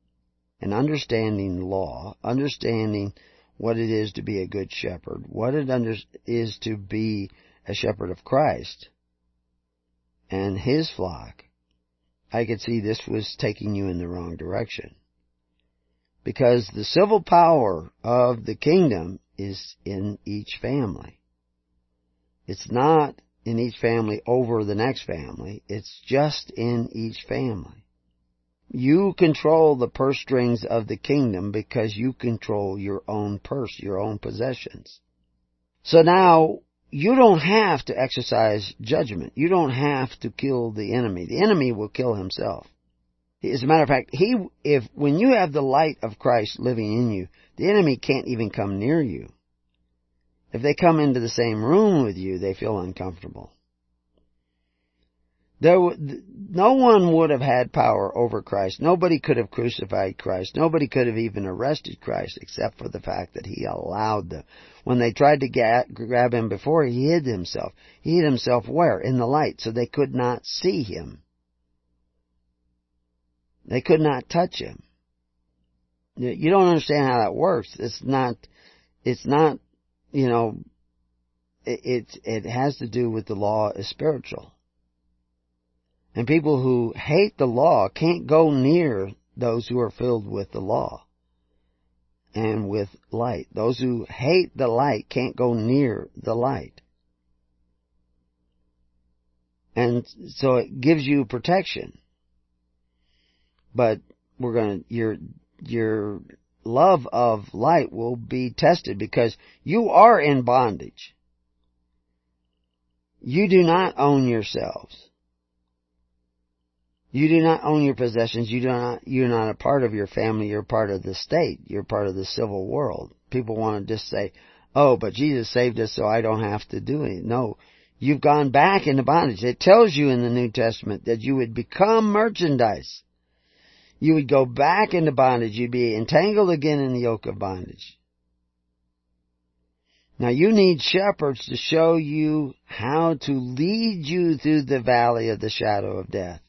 and understanding law, understanding what it is to be a good shepherd, what it under, is to be a shepherd of Christ and his flock, I could see this was taking you in the wrong direction. Because the civil power of the kingdom is in each family. It's not in each family over the next family. It's just in each family. You control the purse strings of the kingdom because you control your own purse, your own possessions. So now, you don't have to exercise judgment. You don't have to kill the enemy. The enemy will kill himself. As a matter of fact, he, if, when you have the light of Christ living in you, the enemy can't even come near you. If they come into the same room with you, they feel uncomfortable. There, no one would have had power over Christ. Nobody could have crucified Christ. Nobody could have even arrested Christ except for the fact that he allowed them. When they tried to get, grab him before, he hid himself. He hid himself where? In the light, so they could not see him. They could not touch him. You don't understand how that works. It's not, it's not, you know, it, it, it has to do with the law is spiritual. And people who hate the law can't go near those who are filled with the law and with light. Those who hate the light can't go near the light. And so it gives you protection. But we're gonna, your, your love of light will be tested because you are in bondage. You do not own yourselves. You do not own your possessions. You do not, you're not a part of your family. You're part of the state. You're part of the civil world. People want to just say, oh, but Jesus saved us so I don't have to do anything. No. You've gone back into bondage. It tells you in the New Testament that you would become merchandise. You would go back into bondage. You'd be entangled again in the yoke of bondage. Now you need shepherds to show you how to lead you through the valley of the shadow of death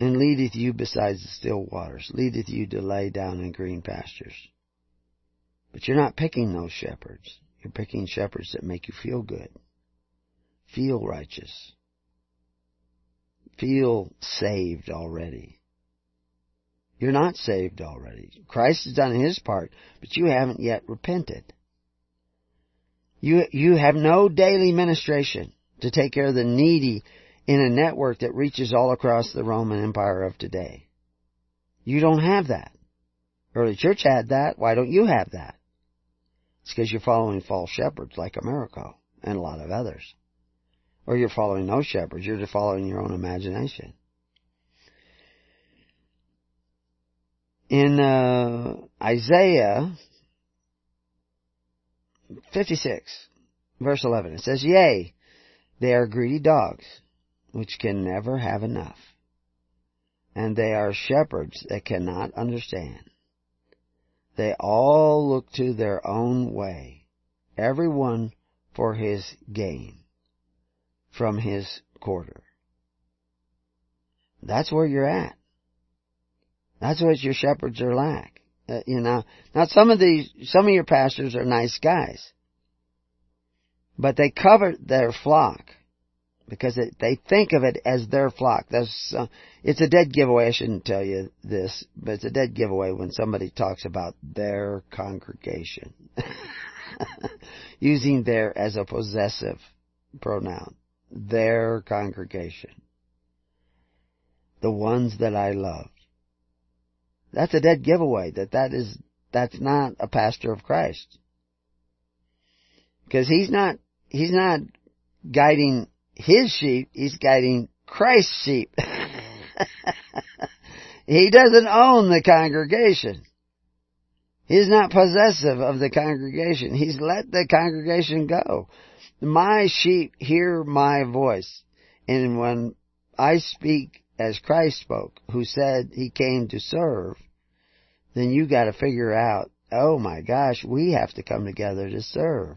and leadeth you beside the still waters, leadeth you to lay down in green pastures. But you're not picking those shepherds. You're picking shepherds that make you feel good, feel righteous, feel saved already. You're not saved already. Christ has done his part, but you haven't yet repented. You, you have no daily ministration to take care of the needy in a network that reaches all across the Roman Empire of today. You don't have that. Early church had that. Why don't you have that? It's because you're following false shepherds like Americo and a lot of others. Or you're following no shepherds. You're just following your own imagination. In uh, Isaiah 56, verse 11, it says, Yea, they are greedy dogs which can never have enough. And they are shepherds that cannot understand. They all look to their own way, every one for his gain from his quarter. That's where you're at. That's what your shepherds are like. Uh, you know, now some of these, some of your pastors are nice guys, but they cover their flock because it, they think of it as their flock. That's uh, it's a dead giveaway. I shouldn't tell you this, but it's a dead giveaway when somebody talks about their congregation, using their as a possessive pronoun. Their congregation, the ones that I love. That's a dead giveaway. That that is that's not a pastor of Christ because he's not he's not guiding his sheep, he's guiding Christ's sheep. he doesn't own the congregation. He's not possessive of the congregation. He's let the congregation go. My sheep hear my voice. And when I speak as Christ spoke, who said he came to serve, then you gotta figure out, oh my gosh, we have to come together to serve.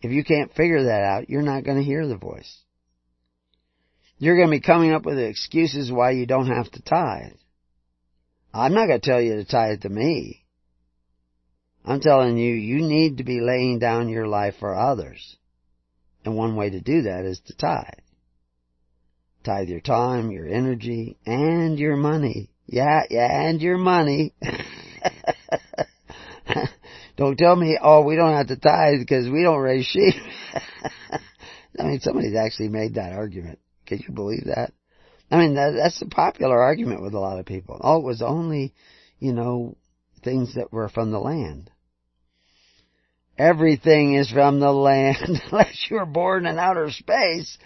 If you can't figure that out, you're not to hear the voice. You're to be coming up with excuses why you don't have to tithe. I'm not to tell you to tithe to me. I'm telling you, you need to be laying down your life for others. And one way to do that is to tithe. Tithe your time, your energy, and your money. Yeah, yeah, and your money. don't tell me, oh, we don't have to tithe because we don't raise sheep. I mean, somebody's actually made that argument. Can you believe that? I mean, that, that's a popular argument with a lot of people. Oh, it was only, you know, things that were from the land. Everything is from the land, unless you're born in outer space.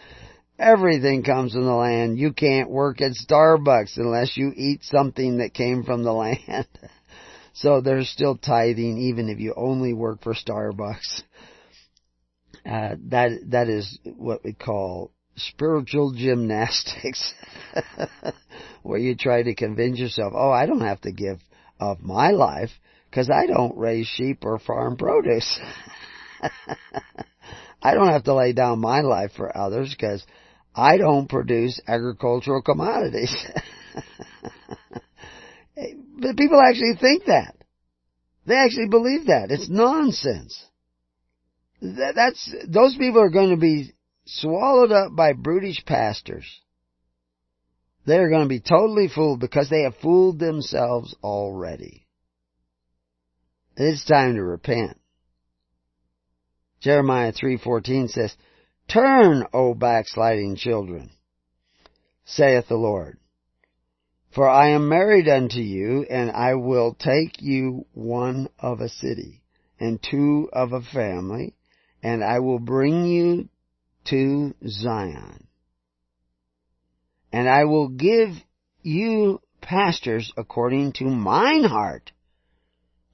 Everything comes from the land. You can't work at Starbucks unless you eat something that came from the land. so there's still tithing even if you only work for Starbucks. Uh, that that is what we call spiritual gymnastics, where you try to convince yourself, "Oh, I don't have to give of my life because I don't raise sheep or farm produce. I don't have to lay down my life for others because I don't produce agricultural commodities. but people actually think that. They actually believe that. It's nonsense. That, that's, those people are going to be swallowed up by brutish pastors. They're going to be totally fooled because they have fooled themselves already. It's time to repent. Jeremiah 3:14 says, Turn, O backsliding children, saith the Lord. For I am married unto you, and I will take you one of a city, and two of a family, and I will bring you to Zion. And I will give you pastors according to mine heart,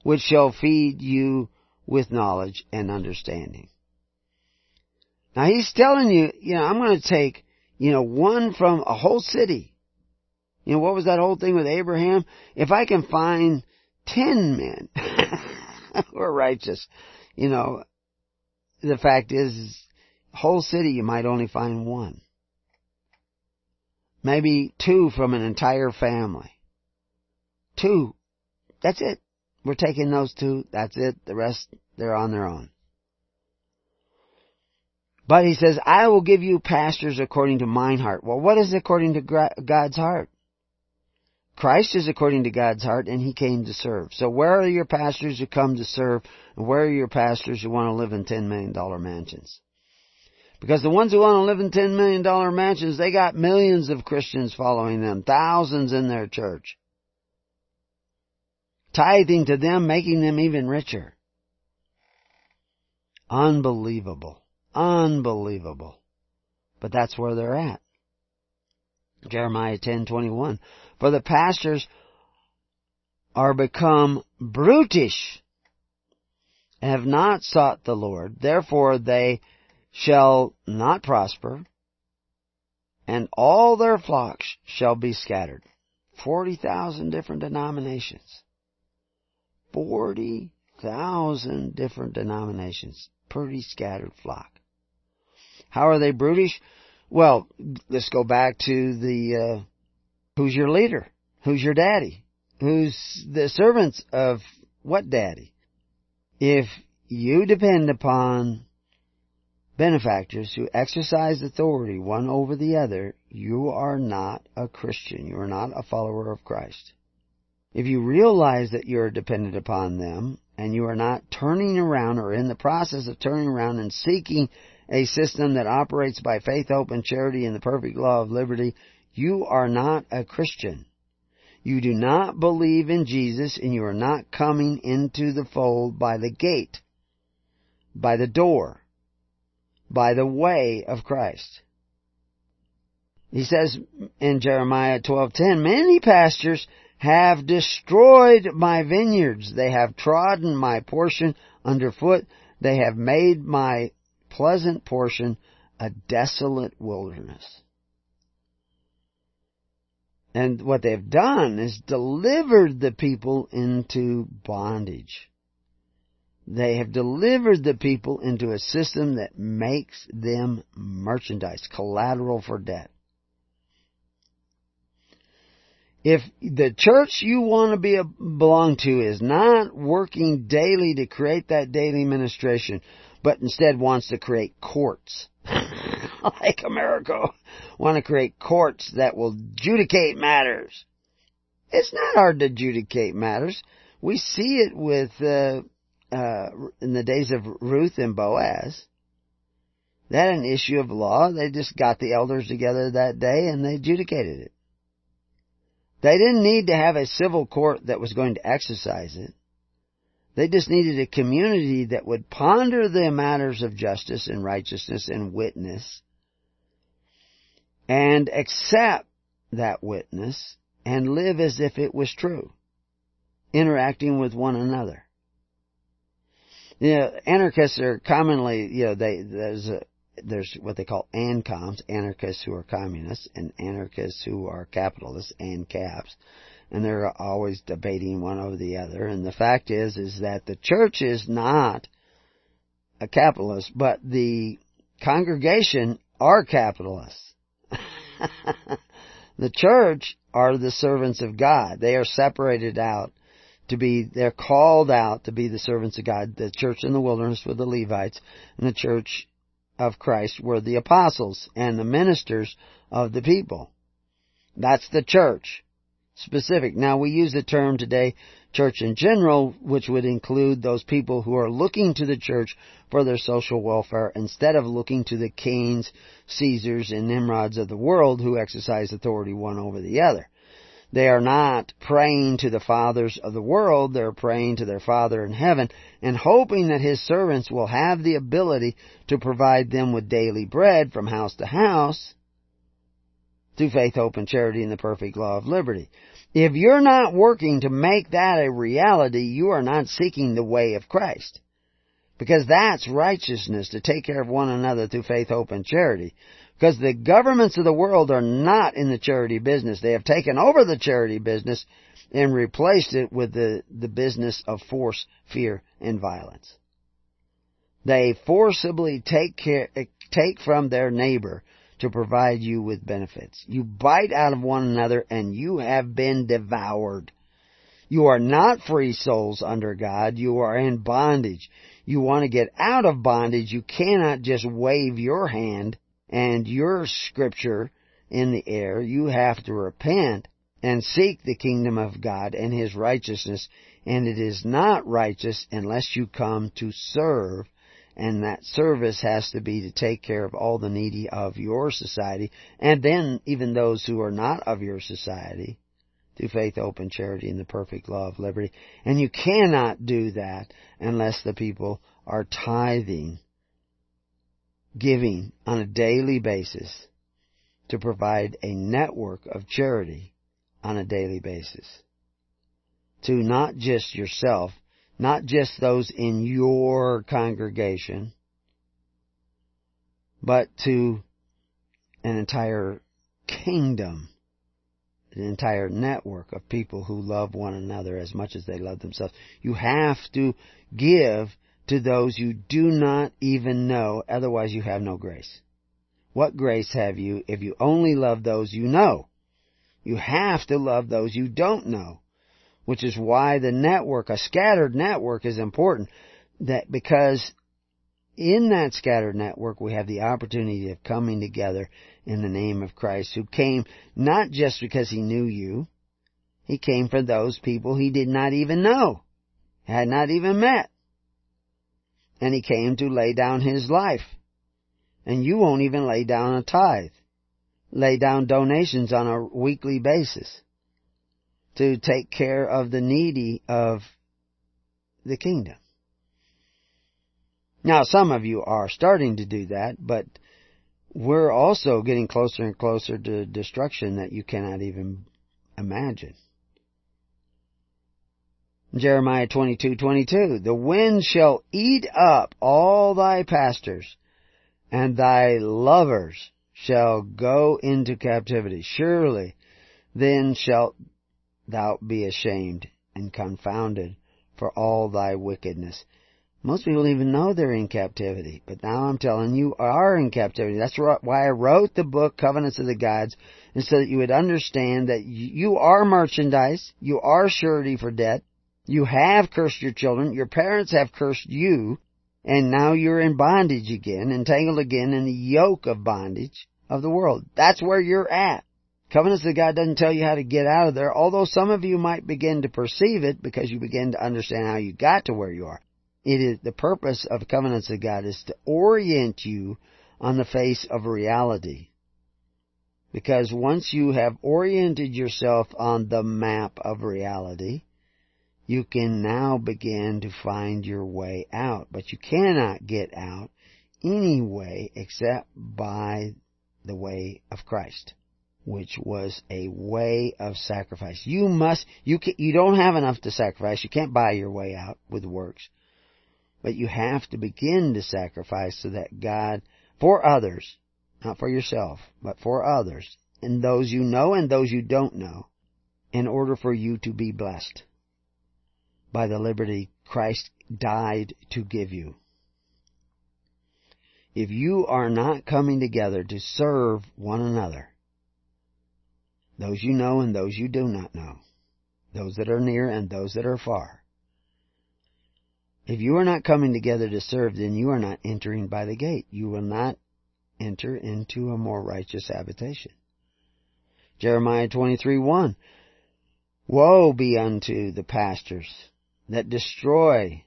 which shall feed you with knowledge and understanding. Now he's telling you, you know, I'm going to take, you know, one from a whole city. You know, what was that whole thing with Abraham? If I can find ten men who are righteous, you know, the fact is, whole city you might only find one. Maybe two from an entire family. Two. That's it. We're taking those two. That's it. The rest, they're on their own. But he says, I will give you pastors according to mine heart. Well, what is according to God's heart? Christ is according to God's heart and he came to serve. So where are your pastors who come to serve and where are your pastors who want to live in $10 million mansions? Because the ones who want to live in $10 million mansions, they got millions of Christians following them, thousands in their church. Tithing to them, making them even richer. Unbelievable. Unbelievable. But that's where they're at. Jeremiah 10:21 For the pastors are become brutish have not sought the Lord therefore they shall not prosper and all their flocks shall be scattered 40,000 different denominations 40,000 different denominations pretty scattered flock how are they brutish? Well, let's go back to the, uh, who's your leader? Who's your daddy? Who's the servants of what daddy? If you depend upon benefactors who exercise authority one over the other, you are not a Christian. You are not a follower of Christ. If you realize that you are dependent upon them and you are not turning around or in the process of turning around and seeking a system that operates by faith, hope, and charity in the perfect law of liberty, you are not a Christian. You do not believe in Jesus and you are not coming into the fold by the gate, by the door, by the way of Christ. He says in Jeremiah 12:10, many pastors have destroyed my vineyards. They have trodden my portion underfoot. They have made my pleasant portion a desolate wilderness. And what they've done is delivered the people into bondage. They have delivered the people into a system that makes them merchandise, collateral for debt. If the church you want to be a, belong to is not working daily to create that daily ministration, but instead wants to create courts. like Americo want to create courts that will adjudicate matters. It's not hard to adjudicate matters. We see it with, uh, uh, in the days of Ruth and Boaz. That an issue of law. They just got the elders together that day and they adjudicated it. They didn't need to have a civil court that was going to exercise it. They just needed a community that would ponder the matters of justice and righteousness and witness and accept that witness and live as if it was true, interacting with one another. You know, anarchists are commonly, you know, they, there's a, there's what they call ANCOMs, anarchists who are communists, and anarchists who are capitalists, ANCAPs. And they're always debating one over the other. And the fact is, is that the church is not a capitalist, but the congregation are capitalists. the church are the servants of God. They are separated out to be, they're called out to be the servants of God. The church in the wilderness were the Levites, and the church of Christ were the apostles and the ministers of the people. That's the church. Specific. Now we use the term today, church in general, which would include those people who are looking to the church for their social welfare instead of looking to the kings, Caesars, and Nimrods of the world who exercise authority one over the other. They are not praying to the fathers of the world, they're praying to their Father in heaven and hoping that His servants will have the ability to provide them with daily bread from house to house through faith, hope, and charity in the perfect law of liberty. If you're not working to make that a reality, you are not seeking the way of Christ. Because that's righteousness to take care of one another through faith, hope, and charity. Because the governments of the world are not in the charity business. They have taken over the charity business and replaced it with the, the business of force, fear, and violence. They forcibly take care, take from their neighbor to provide you with benefits. You bite out of one another and you have been devoured. You are not free souls under God. You are in bondage. You want to get out of bondage. You cannot just wave your hand and your scripture in the air, you have to repent and seek the kingdom of God and His righteousness, and it is not righteous unless you come to serve, and that service has to be to take care of all the needy of your society, and then even those who are not of your society, through faith, open charity, and the perfect law of liberty. And you cannot do that unless the people are tithing giving on a daily basis to provide a network of charity on a daily basis. To not just yourself, not just those in your congregation, but to an entire kingdom, an entire network of people who love one another as much as they love themselves. You have to give to those you do not even know, otherwise you have no grace. What grace have you if you only love those you know? You have to love those you don't know. Which is why the network, a scattered network is important. That because in that scattered network we have the opportunity of coming together in the name of Christ who came not just because he knew you, he came for those people he did not even know, had not even met and he came to lay down his life. And you won't even lay down a tithe. Lay down donations on a weekly basis to take care of the needy of the kingdom. Now some of you are starting to do that, but we're also getting closer and closer to destruction that you cannot even imagine. Jeremiah 22:22 The wind shall eat up all thy pastors and thy lovers shall go into captivity surely then shalt thou be ashamed and confounded for all thy wickedness most people don't even know they're in captivity, but now I'm telling you are in captivity. That's why I wrote the book Covenants of the Gods, and so that you would understand that you are merchandise, you are surety for debt, you have cursed your children. Your parents have cursed you. And now you're in bondage again, entangled again in the yoke of bondage of the world. That's where you're at. Covenants of God doesn't tell you how to get out of there, although some of you might begin to perceive it because you begin to understand how you got to where you are. It is the purpose of covenants of God is to orient you on the face of reality. Because once you have oriented yourself on the map of reality, you can now begin to find your way out. But you cannot get out any way except by the way of Christ, which was a way of sacrifice. You must, you can, you don't have enough to sacrifice. You can't buy your way out with works. But you have to begin to sacrifice so that God, for others, not for yourself, but for others, and those you know and those you don't know, in order for you to be blessed by the liberty Christ died to give you. If you are not coming together to serve one another, those you know and those you do not know, those that are near and those that are far, if you are not coming together to serve, then you are not entering by the gate. You will not enter into a more righteous habitation. Jeremiah 23 1. Woe be unto the pastors that destroy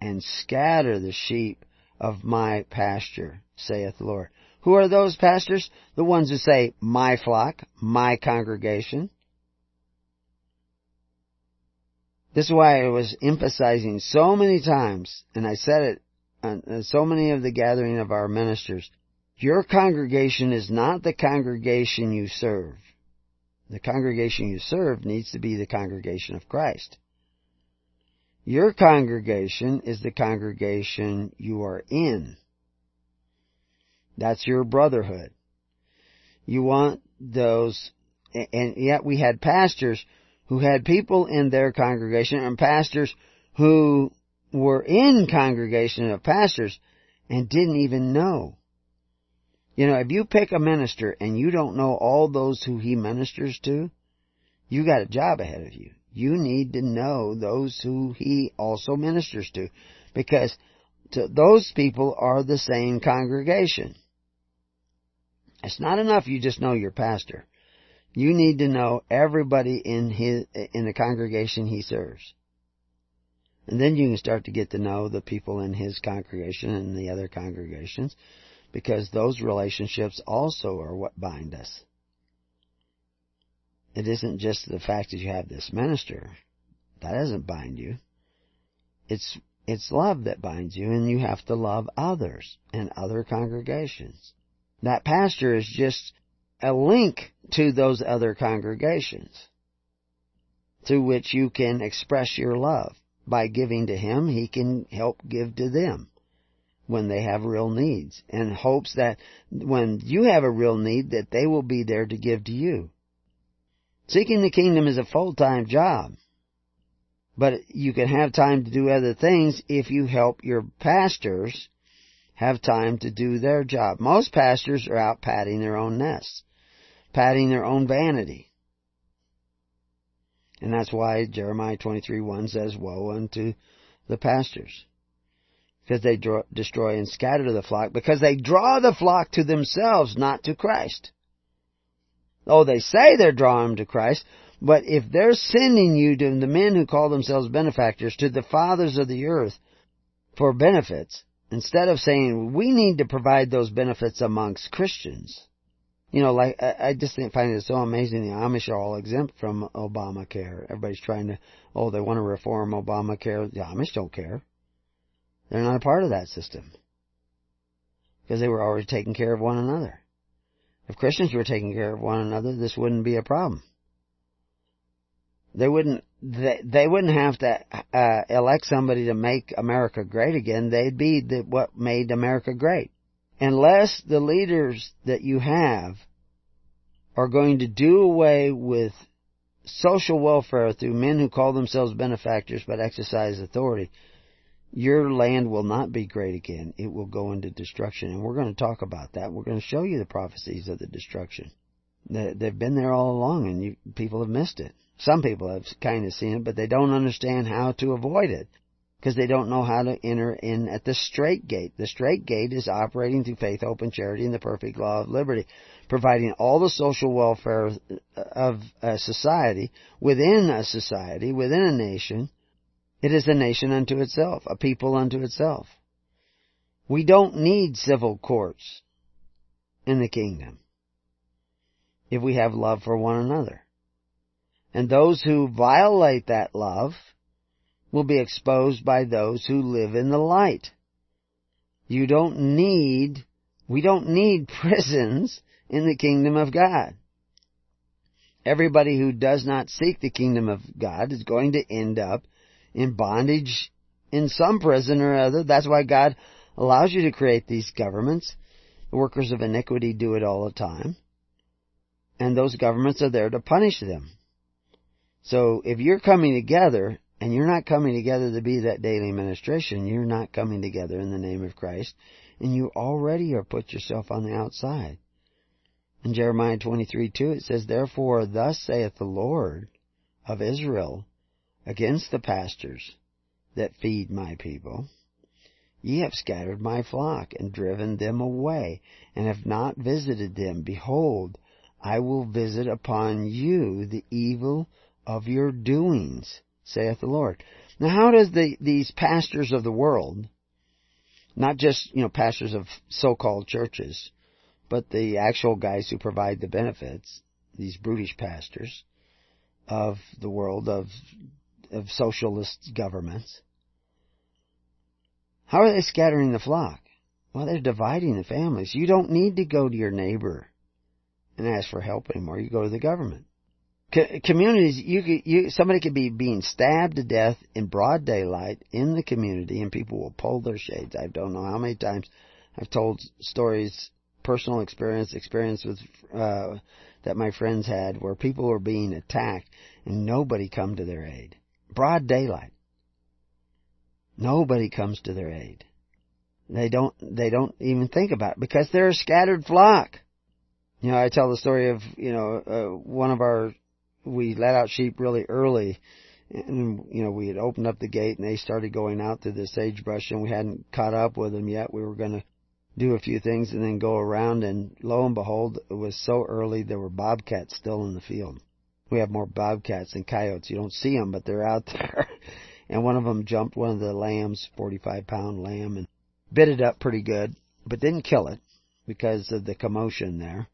and scatter the sheep of my pasture, saith the Lord. Who are those pastors? The ones who say, my flock, my congregation. This is why I was emphasizing so many times, and I said it on uh, so many of the gathering of our ministers, your congregation is not the congregation you serve. The congregation you serve needs to be the congregation of Christ. Your congregation is the congregation you are in. That's your brotherhood. You want those, and yet we had pastors who had people in their congregation and pastors who were in congregation of pastors and didn't even know. You know, if you pick a minister and you don't know all those who he ministers to, you got a job ahead of you. You need to know those who he also ministers to because to those people are the same congregation. It's not enough you just know your pastor. You need to know everybody in his in the congregation he serves. And then you can start to get to know the people in his congregation and the other congregations because those relationships also are what bind us. It isn't just the fact that you have this minister. That doesn't bind you. It's, it's love that binds you and you have to love others and other congregations. That pastor is just a link to those other congregations through which you can express your love. By giving to him, he can help give to them when they have real needs and hopes that when you have a real need that they will be there to give to you. Seeking the kingdom is a full-time job. But you can have time to do other things if you help your pastors have time to do their job. Most pastors are out patting their own nests, patting their own vanity. And that's why Jeremiah 23 1 says, Woe unto the pastors because they draw, destroy and scatter the flock, because they draw the flock to themselves, not to Christ. Oh, they say they're drawing to Christ, but if they're sending you to the men who call themselves benefactors, to the fathers of the earth for benefits, instead of saying, we need to provide those benefits amongst Christians. You know, like, I just find it so amazing the Amish are all exempt from Obamacare. Everybody's trying to, oh, they want to reform Obamacare. The Amish don't care. They're not a part of that system. Because they were already taking care of one another. If Christians were taking care of one another, this wouldn't be a problem. They wouldn't, they, they wouldn't have to uh, elect somebody to make America great again. They'd be the, what made America great. Unless the leaders that you have are going to do away with social welfare through men who call themselves benefactors but exercise authority, your land will not be great again. It will go into destruction. And we're going to talk about that. We're going to show you the prophecies of the destruction. They've been there all along and you, people have missed it. Some people have kind of seen it, but they don't understand how to avoid it. because they don't know how to enter in at the strait gate. The strait gate is operating through faith, hope, and charity and the perfect law of liberty, providing all the social welfare of a society, within a society, within a nation. It is a nation unto itself, a people unto itself. We don't need civil courts in the kingdom if we have love for one another. And those who violate that love will be exposed by those who live in the light. You don't need, we don't need prisons in the kingdom of God. Everybody who does not seek the kingdom of God is going to end up in bondage in some prison or other. That's why God allows you to create these governments. The workers of iniquity do it all the time. And those governments are there to punish them. So if you're coming together and you're not coming together to be that daily administration, you're not coming together in the name of Christ, and you already are put yourself on the outside. In Jeremiah 23, 2, it says, Therefore, thus saith the Lord of Israel against the pastors that feed my people, Ye have scattered my flock, and driven them away, and have not visited them. Behold, I will visit upon you the evil of your doings saith the Lord. Now how does the, these pastors of the world, not just, you know, pastors of so-called churches, but the actual guys who provide the benefits, these brutish pastors of the world of, of socialist governments, how are they scattering the flock? Well, they're dividing the families. You don't need to go to your neighbor and ask for help anymore. You go to the government communities, you you, somebody could be being stabbed to death in broad daylight in the community and people will pull their shades. I don't know how many times I've told stories, personal experience, experience with, uh, that my friends had where people were being attacked and nobody come to their aid. Broad daylight. Nobody comes to their aid. They don't, they don't even think about it because they're a scattered flock. You know, I tell the story of, you know, uh, one of our we let out sheep really early and you know we had opened up the gate and they started going out through the sagebrush and we hadn't caught up with them yet we were going to do a few things and then go around and lo and behold it was so early there were bobcats still in the field we have more bobcats than coyotes you don't see them but they're out there and one of them jumped one of the lambs 45 pound lamb and bit it up pretty good but didn't kill it because of the commotion there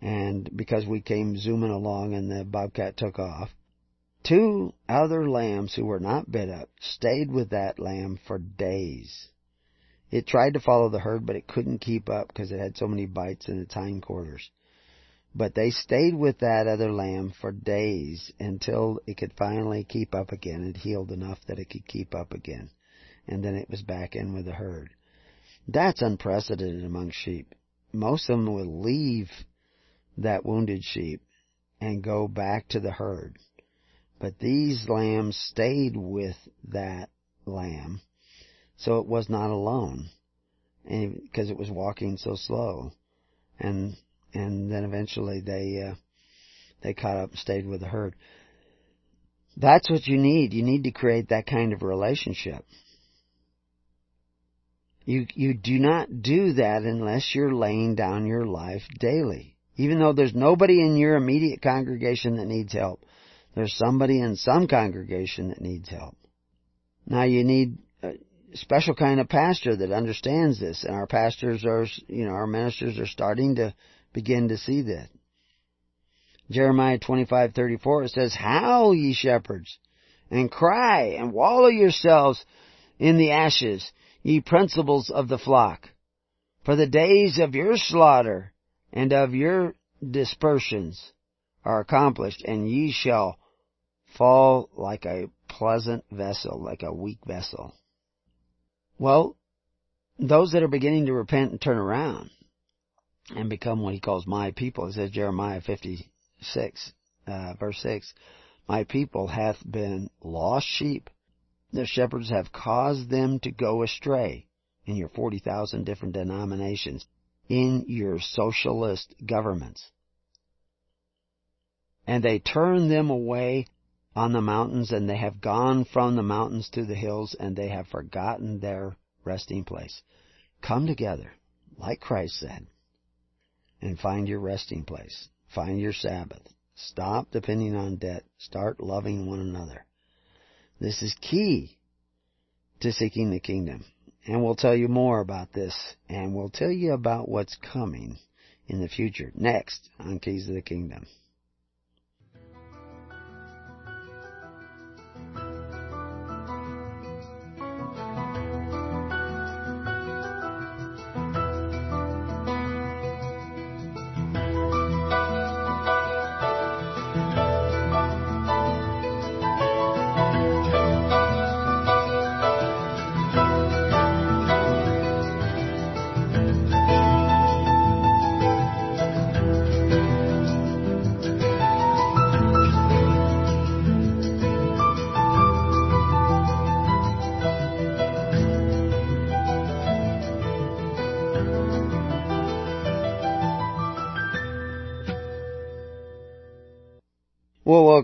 and because we came zooming along and the bobcat took off. Two other lambs who were not bit up stayed with that lamb for days. It tried to follow the herd, but it couldn't keep up because it had so many bites in its hindquarters. But they stayed with that other lamb for days until it could finally keep up again. It healed enough that it could keep up again. And then it was back in with the herd. That's unprecedented among sheep. Most of them will leave that wounded sheep and go back to the herd. But these lambs stayed with that lamb, so it was not alone, because it was walking so slow, and and then eventually they uh, they caught up and stayed with the herd. That's what you need. You need to create that kind of relationship. You you do not do that unless you're laying down your life daily. Even though there's nobody in your immediate congregation that needs help, there's somebody in some congregation that needs help. Now you need a special kind of pastor that understands this, and our pastors are, you know, our ministers are starting to begin to see that. Jeremiah 25:34 it says, "Howl ye shepherds, and cry and wallow yourselves in the ashes, ye principals of the flock, for the days of your slaughter and of your dispersions are accomplished, and ye shall fall like a pleasant vessel, like a weak vessel. Well, those that are beginning to repent and turn around and become what he calls my people, it says Jeremiah 56, uh, verse 6, my people hath been lost sheep. The shepherds have caused them to go astray in your 40,000 different denominations in your socialist governments. And they turn them away on the mountains, and they have gone from the mountains to the hills, and they have forgotten their resting place. Come together, like Christ said, and find your resting place. Find your Sabbath. Stop depending on debt. Start loving one another. This is key to seeking the kingdom. And we'll tell you more about this, and we'll tell you about what's coming in the future next on Keys of the Kingdom.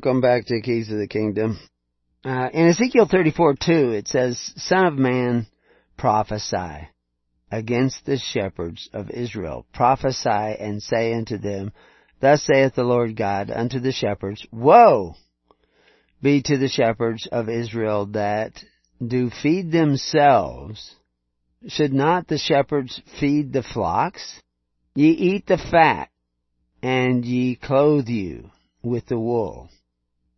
Welcome back to Keys of the Kingdom. Uh, in Ezekiel 34 2, it says, Son of man, prophesy against the shepherds of Israel. Prophesy and say unto them, Thus saith the Lord God unto the shepherds, Woe be to the shepherds of Israel that do feed themselves. Should not the shepherds feed the flocks? Ye eat the fat, and ye clothe you with the wool.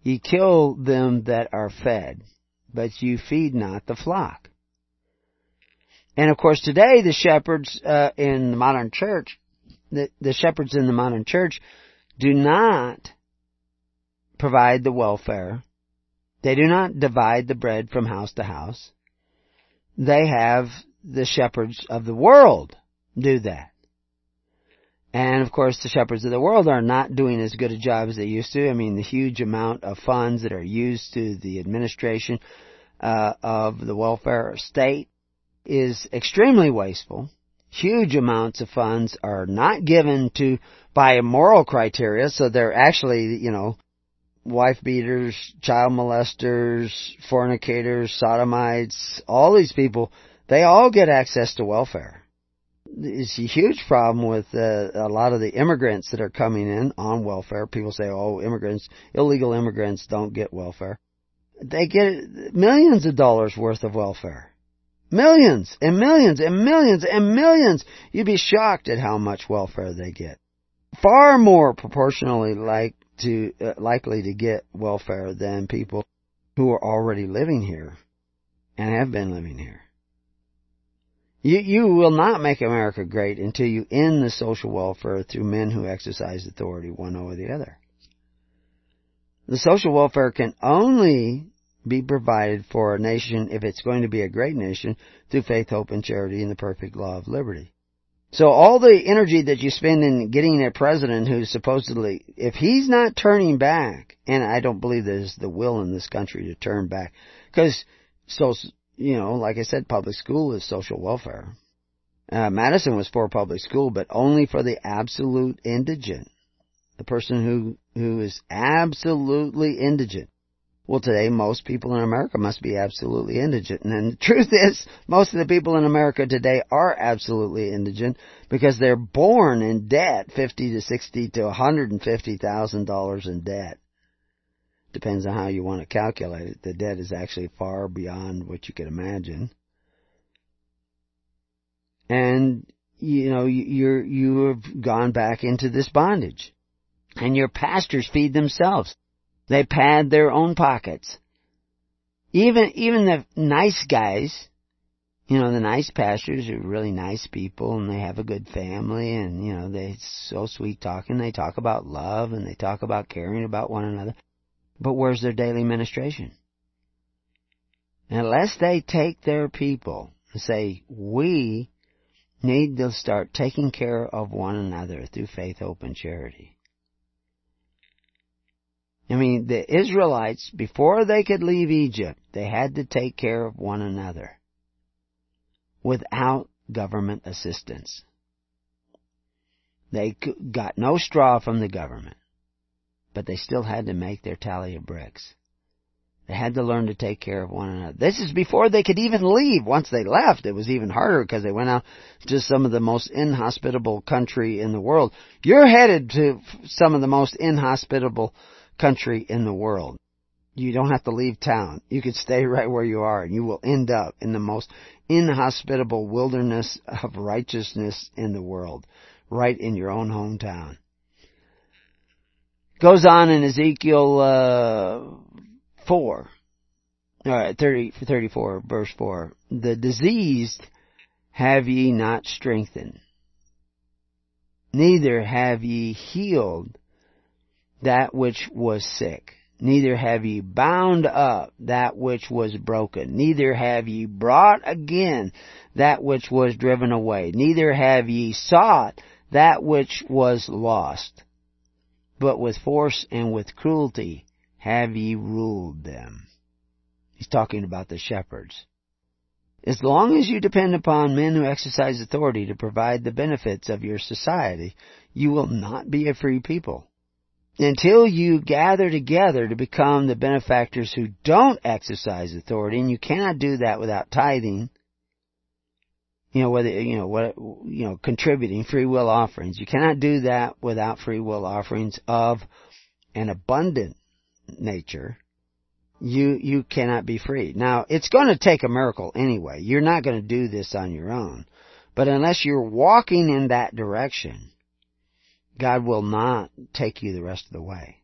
Ye kill them that are fed, but you feed not the flock. And of course today the shepherds uh, in the modern church, the, the shepherds in the modern church do not provide the welfare. They do not divide the bread from house to house. They have the shepherds of the world do that. And of course, the shepherds of the world are not doing as good a job as they used to. I mean, the huge amount of funds that are used to the administration uh, of the welfare state is extremely wasteful. Huge amounts of funds are not given to by moral criteria, so they're actually, you know, wife beaters, child molesters, fornicators, sodomites, all these people, they all get access to welfare it's a huge problem with uh, a lot of the immigrants that are coming in on welfare. People say, "Oh, immigrants, illegal immigrants don't get welfare." They get millions of dollars worth of welfare. Millions and millions and millions and millions. You'd be shocked at how much welfare they get. Far more proportionally like to uh, likely to get welfare than people who are already living here and have been living here. You, you will not make America great until you end the social welfare through men who exercise authority one over the other. The social welfare can only be provided for a nation if it's going to be a great nation through faith, hope, and charity and the perfect law of liberty. So all the energy that you spend in getting a president who's supposedly, if he's not turning back, and I don't believe there's the will in this country to turn back, because so you know, like I said, public school is social welfare. Uh, Madison was for public school, but only for the absolute indigent. The person who, who is absolutely indigent. Well, today most people in America must be absolutely indigent. And the truth is, most of the people in America today are absolutely indigent because they're born in debt, fifty to sixty to one hundred and fifty thousand dollars in debt. Depends on how you want to calculate it. The debt is actually far beyond what you could imagine. And, you know, you're, you have gone back into this bondage. And your pastors feed themselves. They pad their own pockets. Even, even the nice guys, you know, the nice pastors are really nice people and they have a good family and, you know, they're so sweet talking. They talk about love and they talk about caring about one another. But where's their daily ministration? Unless they take their people and say, we need to start taking care of one another through faith, hope, and charity. I mean, the Israelites, before they could leave Egypt, they had to take care of one another without government assistance. They got no straw from the government but they still had to make their tally of bricks. They had to learn to take care of one another. This is before they could even leave. Once they left, it was even harder because they went out to some of the most inhospitable country in the world. You're headed to some of the most inhospitable country in the world. You don't have to leave town. You could stay right where you are and you will end up in the most inhospitable wilderness of righteousness in the world. Right in your own hometown. Goes on in Ezekiel, uh, 4. Alright, 30, 34, verse 4. The diseased have ye not strengthened, neither have ye healed that which was sick, neither have ye bound up that which was broken, neither have ye brought again that which was driven away, neither have ye sought that which was lost, but with force and with cruelty have ye ruled them. He's talking about the shepherds. As long as you depend upon men who exercise authority to provide the benefits of your society, you will not be a free people. Until you gather together to become the benefactors who don't exercise authority, and you cannot do that without tithing, you know, whether, you know, what, you know, contributing free will offerings. You cannot do that without free will offerings of an abundant nature, you, you cannot be free. Now, it's going to take a miracle anyway. You're not going to do this on your own. But unless you're walking in that direction, God will not take you the rest of the way.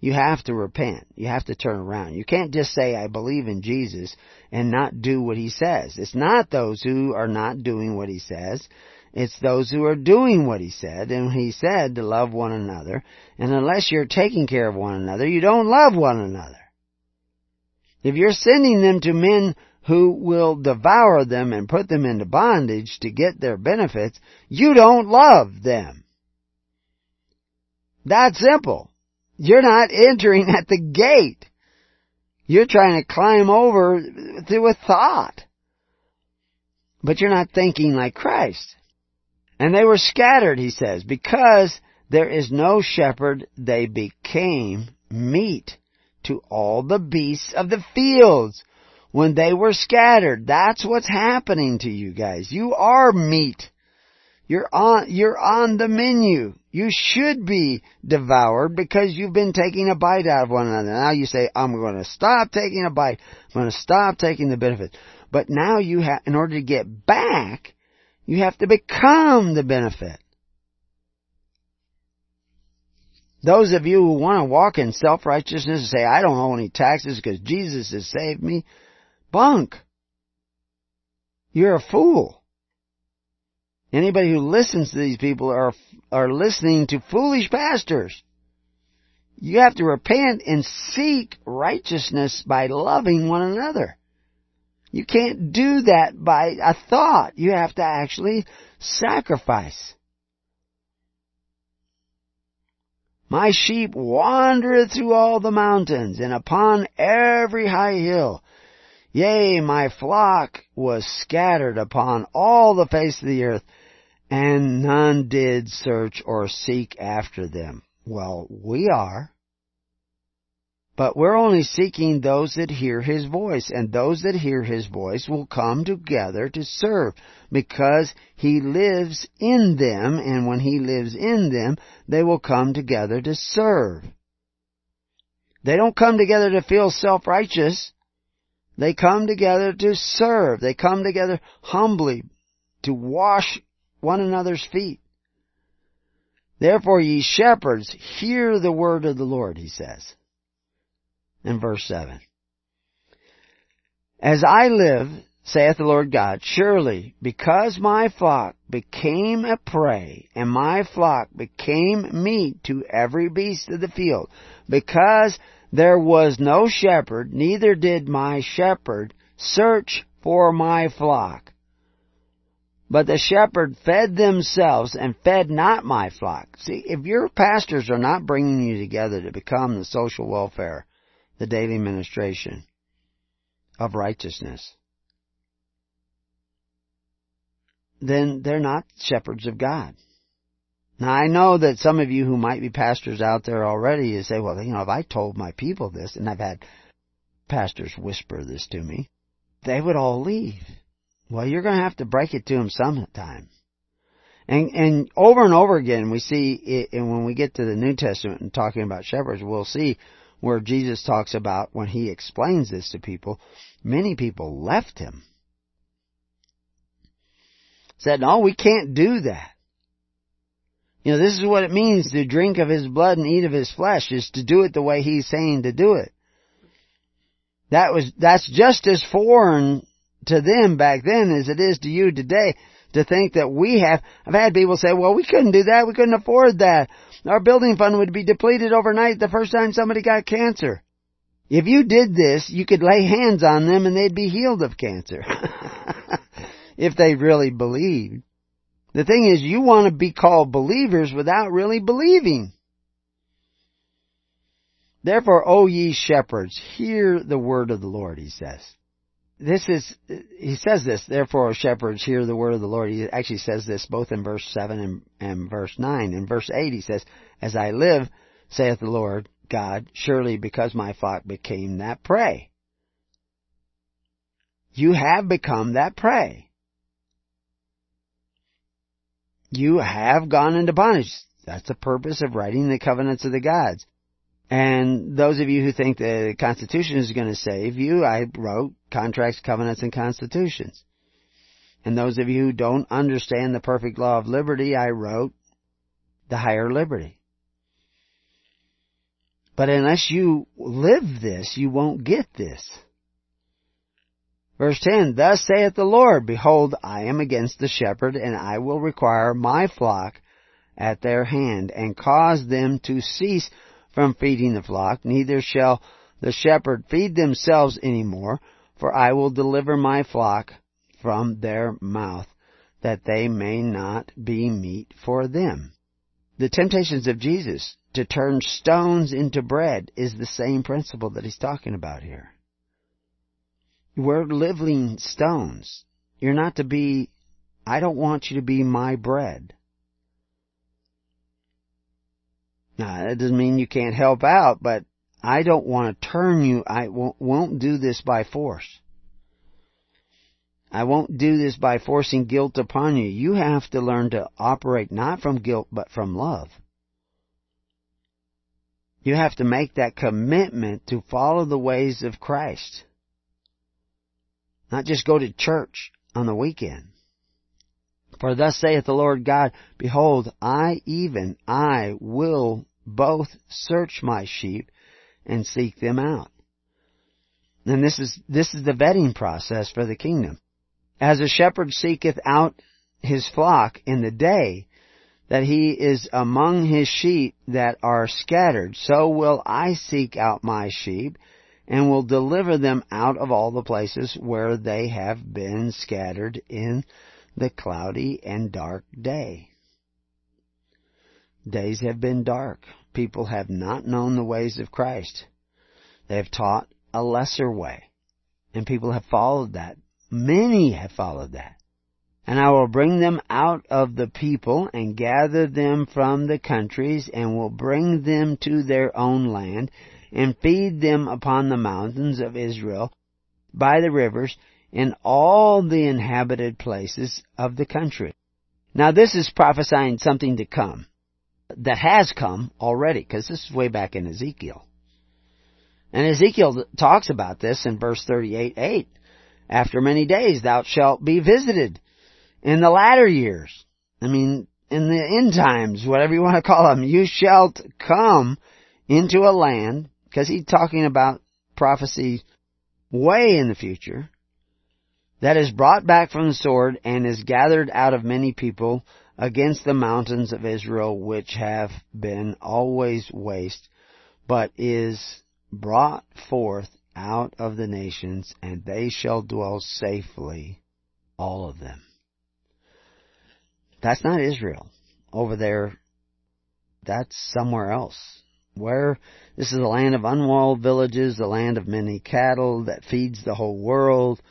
You have to repent. You have to turn around. You can't just say, I believe in Jesus and not do what He says. It's not those who are not doing what He says. It's those who are doing what he said, and he said to love one another, and unless you're taking care of one another, you don't love one another. If you're sending them to men who will devour them and put them into bondage to get their benefits, you don't love them. That simple. You're not entering at the gate. You're trying to climb over through a thought. But you're not thinking like Christ. And they were scattered, he says, because there is no shepherd, they became meat to all the beasts of the fields. When they were scattered, that's what's happening to you guys. You are meat. You're on, you're on the menu. You should be devoured because you've been taking a bite out of one another. Now you say, I'm going to stop taking a bite. I'm going to stop taking the benefit. But now you have, in order to get back, you have to become the benefit. Those of you who want to walk in self-righteousness and say, I don't owe any taxes because Jesus has saved me, bunk. You're a fool. Anybody who listens to these people are, are listening to foolish pastors. You have to repent and seek righteousness by loving one another. You can't do that by a thought. You have to actually sacrifice. My sheep wandereth through all the mountains and upon every high hill. Yea, my flock was scattered upon all the face of the earth, and none did search or seek after them. Well, we are. But we're only seeking those that hear His voice, and those that hear His voice will come together to serve, because He lives in them, and when He lives in them, they will come together to serve. They don't come together to feel self-righteous. They come together to serve. They come together humbly to wash one another's feet. Therefore, ye shepherds, hear the word of the Lord, he says in verse 7. As I live, saith the Lord God, surely because my flock became a prey, and my flock became meat to every beast of the field, because there was no shepherd, neither did my shepherd search for my flock. But the shepherd fed themselves and fed not my flock. See, if your pastors are not bringing you together to become the social welfare the daily ministration of righteousness, then they're not shepherds of God. Now I know that some of you who might be pastors out there already, you say, well, you know, if I told my people this, and I've had pastors whisper this to me, they would all leave. Well, you're going to have to break it to them sometime. And, and over and over again, we see it, and when we get to the New Testament and talking about shepherds, we'll see where Jesus talks about when he explains this to people, many people left him. Said, no, we can't do that. You know, this is what it means to drink of his blood and eat of his flesh, is to do it the way he's saying to do it. That was, that's just as foreign to them back then as it is to you today to think that we have, I've had people say, well, we couldn't do that, we couldn't afford that. Our building fund would be depleted overnight the first time somebody got cancer. If you did this, you could lay hands on them and they'd be healed of cancer. if they really believed. The thing is, you want to be called believers without really believing. Therefore, O ye shepherds, hear the word of the Lord, he says this is, he says this, therefore, shepherds, hear the word of the Lord. He actually says this both in verse 7 and, and verse 9. In verse 8 he says, As I live, saith the Lord God, surely because my flock became that prey. You have become that prey. You have gone into bondage. That's the purpose of writing the covenants of the gods. And those of you who think the Constitution is going to save you, I wrote Contracts, Covenants, and Constitutions. And those of you who don't understand the perfect law of liberty, I wrote The Higher Liberty. But unless you live this, you won't get this. Verse 10, Thus saith the Lord, Behold, I am against the shepherd, and I will require my flock at their hand, and cause them to cease from feeding the flock, neither shall the shepherd feed themselves any more, for I will deliver my flock from their mouth, that they may not be meat for them. The temptations of Jesus to turn stones into bread is the same principle that he's talking about here. We're living stones. You're not to be, I don't want you to be my bread. Now, that doesn't mean you can't help out, but I don't want to turn you, I won't, won't do this by force. I won't do this by forcing guilt upon you. You have to learn to operate not from guilt, but from love. You have to make that commitment to follow the ways of Christ. Not just go to church on the weekend. For thus saith the Lord God, Behold, I even, I will both search my sheep and seek them out. And this is, this is the vetting process for the kingdom. As a shepherd seeketh out his flock in the day, that he is among his sheep that are scattered, so will I seek out my sheep, and will deliver them out of all the places where they have been scattered in the cloudy and dark day. Days have been dark. People have not known the ways of Christ. They have taught a lesser way. And people have followed that. Many have followed that. And I will bring them out of the people and gather them from the countries and will bring them to their own land and feed them upon the mountains of Israel by the rivers in all the inhabited places of the country. Now this is prophesying something to come that has come already, because this is way back in Ezekiel. And Ezekiel talks about this in verse 38, 8. After many days thou shalt be visited in the latter years. I mean, in the end times, whatever you want to call them, you shalt come into a land, because he's talking about prophecy way in the future, that is brought back from the sword and is gathered out of many people against the mountains of Israel which have been always waste, but is brought forth out of the nations, and they shall dwell safely, all of them. That's not Israel. Over there, that's somewhere else. Where this is a land of unwalled villages, the land of many cattle that feeds the whole world.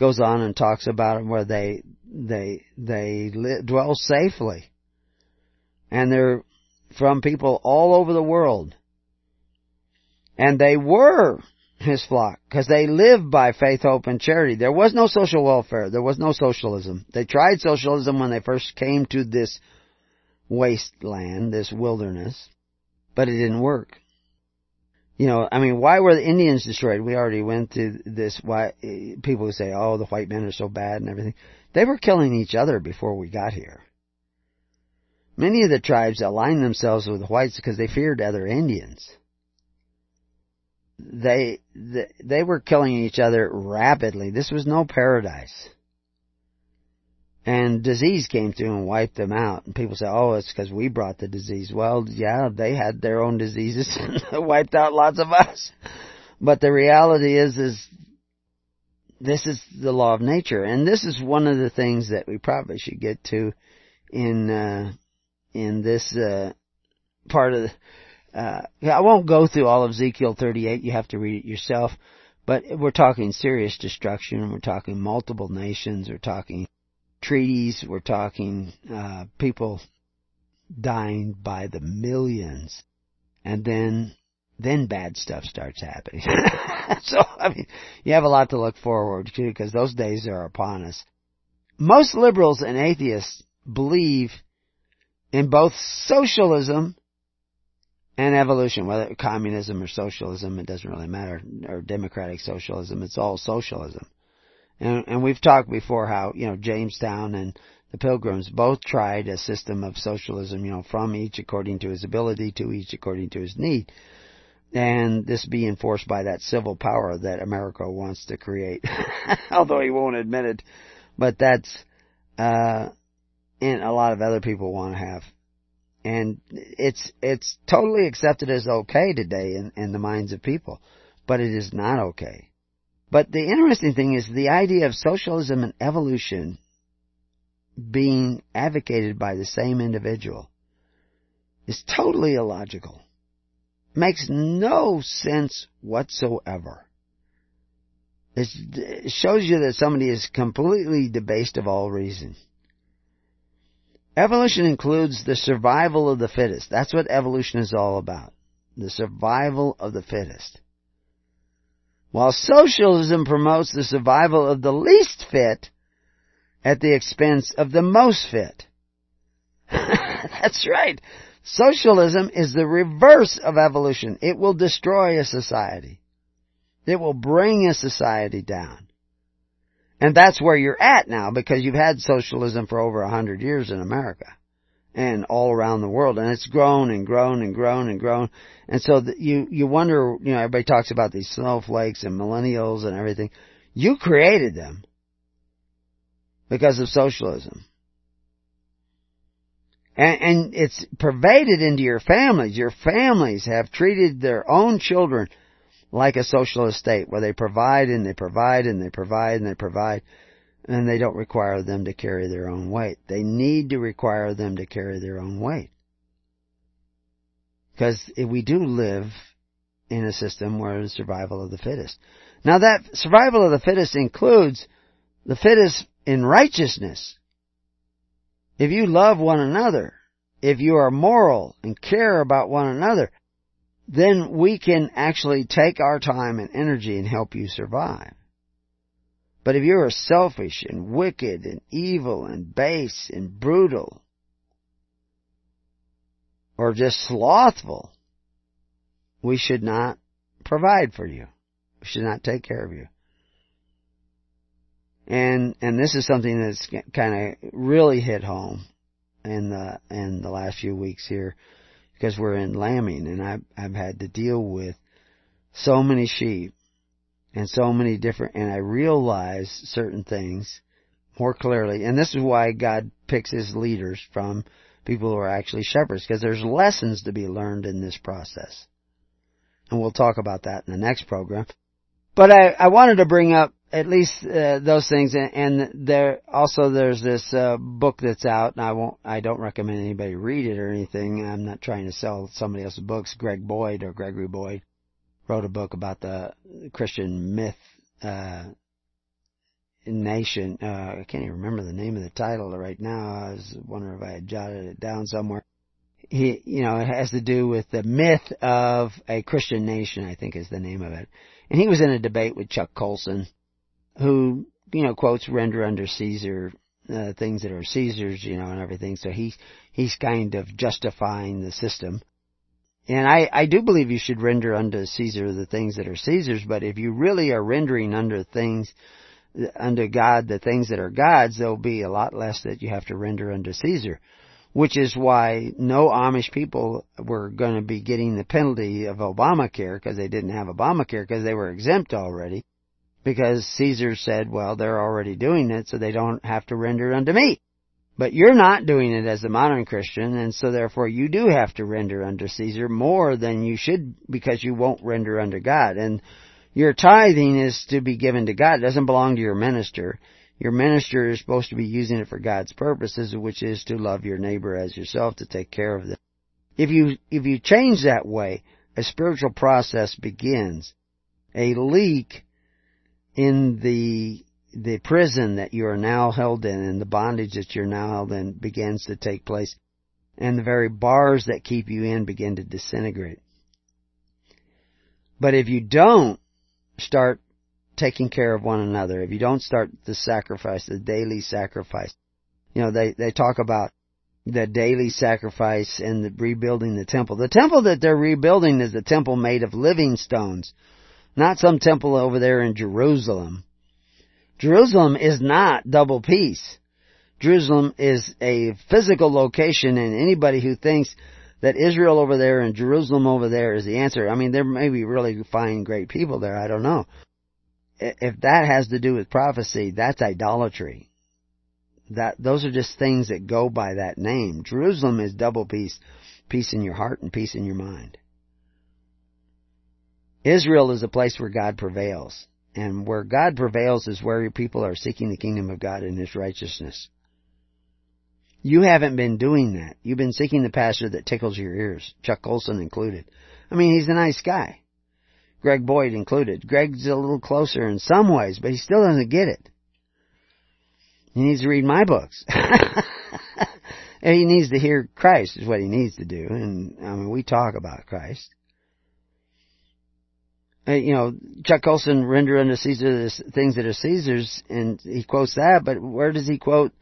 Goes on and talks about where they they they li- dwell safely, and they're from people all over the world. And they were his flock because they lived by faith, hope, and charity. There was no social welfare. There was no socialism. They tried socialism when they first came to this wasteland, this wilderness, but it didn't work. You know, I mean, why were the Indians destroyed? We already went through this. Why people who say, "Oh, the white men are so bad" and everything. They were killing each other before we got here. Many of the tribes aligned themselves with the whites because they feared other Indians they they were killing each other rapidly. This was no paradise. And disease came through and wiped them out. And people say, "Oh, it's because we brought the disease." Well, yeah, they had their own diseases and wiped out lots of us. But the reality is, is this is the law of nature, and this is one of the things that we probably should get to in uh, in this uh, part of the uh, I won't go through all of Ezekiel 38. You have to read it yourself. But we're talking serious destruction. We're talking multiple nations. We're talking treaties. We're talking uh, people dying by the millions, and then then bad stuff starts happening. so I mean, you have a lot to look forward to because those days are upon us. Most liberals and atheists believe in both socialism and evolution, whether communism or socialism, it doesn't really matter, or democratic socialism, it's all socialism. And, and we've talked before how, you know, Jamestown and the Pilgrims both tried a system of socialism, you know, from each according to his ability to each according to his need. And this be enforced by that civil power that Americo wants to create. Although he won't admit it. But that's, uh, and a lot of other people want to have and it's it's totally accepted as okay today in, in the minds of people, but it is not okay. But the interesting thing is the idea of socialism and evolution being advocated by the same individual is totally illogical. Makes no sense whatsoever. It shows you that somebody is completely debased of all reason. Evolution includes the survival of the fittest. That's what evolution is all about. The survival of the fittest. While socialism promotes the survival of the least fit at the expense of the most fit. That's right. Socialism is the reverse of evolution. It will destroy a society. It will bring a society down. And that's where you're at now because you've had socialism for over a hundred years in America and all around the world and it's grown and grown and grown and grown. And so you, you wonder, you know, everybody talks about these snowflakes and millennials and everything. You created them because of socialism. And, and it's pervaded into your families. Your families have treated their own children like a socialist state where they provide and they provide and they provide and they provide and they don't require them to carry their own weight. They need to require them to carry their own weight. Because we do live in a system where it's survival of the fittest. Now that survival of the fittest includes the fittest in righteousness. If you love one another, if you are moral and care about one another, then we can actually take our time and energy and help you survive. But if you're selfish and wicked and evil and base and brutal, or just slothful, we should not provide for you. We should not take care of you. And and this is something that's kind of really hit home in the in the last few weeks here because we're in lambing and I've, I've had to deal with so many sheep and so many different, and I realize certain things more clearly. And this is why God picks his leaders from people who are actually shepherds, because there's lessons to be learned in this process. And we'll talk about that in the next program. But I, I wanted to bring up at least uh, those things and, and, there also there's this uh, book that's out and I won't I don't recommend anybody read it or anything I'm not trying to sell somebody else's books Greg Boyd or Gregory Boyd wrote a book about the Christian myth uh, nation uh, I can't even remember the name of the title right now I was wondering if I had jotted it down somewhere he, you know, it has to do with the myth of a Christian nation, I think is the name of it. And he was in a debate with Chuck Colson, who, you know, quotes render under Caesar, uh, things that are Caesar's, you know, and everything. So he, he's kind of justifying the system. And I, I do believe you should render unto Caesar the things that are Caesar's, but if you really are rendering under things, unto God the things that are God's, there'll be a lot less that you have to render unto Caesar which is why no Amish people were going to be getting the penalty of Obamacare because they didn't have Obamacare because they were exempt already. Because Caesar said, well, they're already doing it, so they don't have to render unto me. But you're not doing it as a modern Christian, and so therefore you do have to render under Caesar more than you should because you won't render under God. And your tithing is to be given to God. It doesn't belong to your minister. Your minister is supposed to be using it for God's purposes, which is to love your neighbor as yourself, to take care of them. If you, if you change that way, a spiritual process begins. A leak in the, the prison that you are now held in and the bondage that you're now held in begins to take place. And the very bars that keep you in begin to disintegrate. But if you don't start taking care of one another, if you don't start the sacrifice, the daily sacrifice, you know, they, they talk about the daily sacrifice and the rebuilding the temple. The temple that they're rebuilding is a temple made of living stones, not some temple over there in Jerusalem. Jerusalem is not double peace. Jerusalem is a physical location and anybody who thinks that Israel over there and Jerusalem over there is the answer. I mean, there may be really fine, great people there. I don't know if that has to do with prophecy, that's idolatry. That, those are just things that go by that name. Jerusalem is double peace, peace in your heart and peace in your mind. Israel is a place where God prevails. And where God prevails is where your people are seeking the kingdom of God and His righteousness. You haven't been doing that. You've been seeking the pastor that tickles your ears, Chuck Colson included. I mean, he's a nice guy. Greg Boyd included. Greg's a little closer in some ways, but he still doesn't get it. He needs to read my books. he needs to hear Christ is what he needs to do. And I mean, we talk about Christ. Uh, you know, Chuck Colson render unto Caesar the things that are Caesar's, and he quotes that. But where does he quote?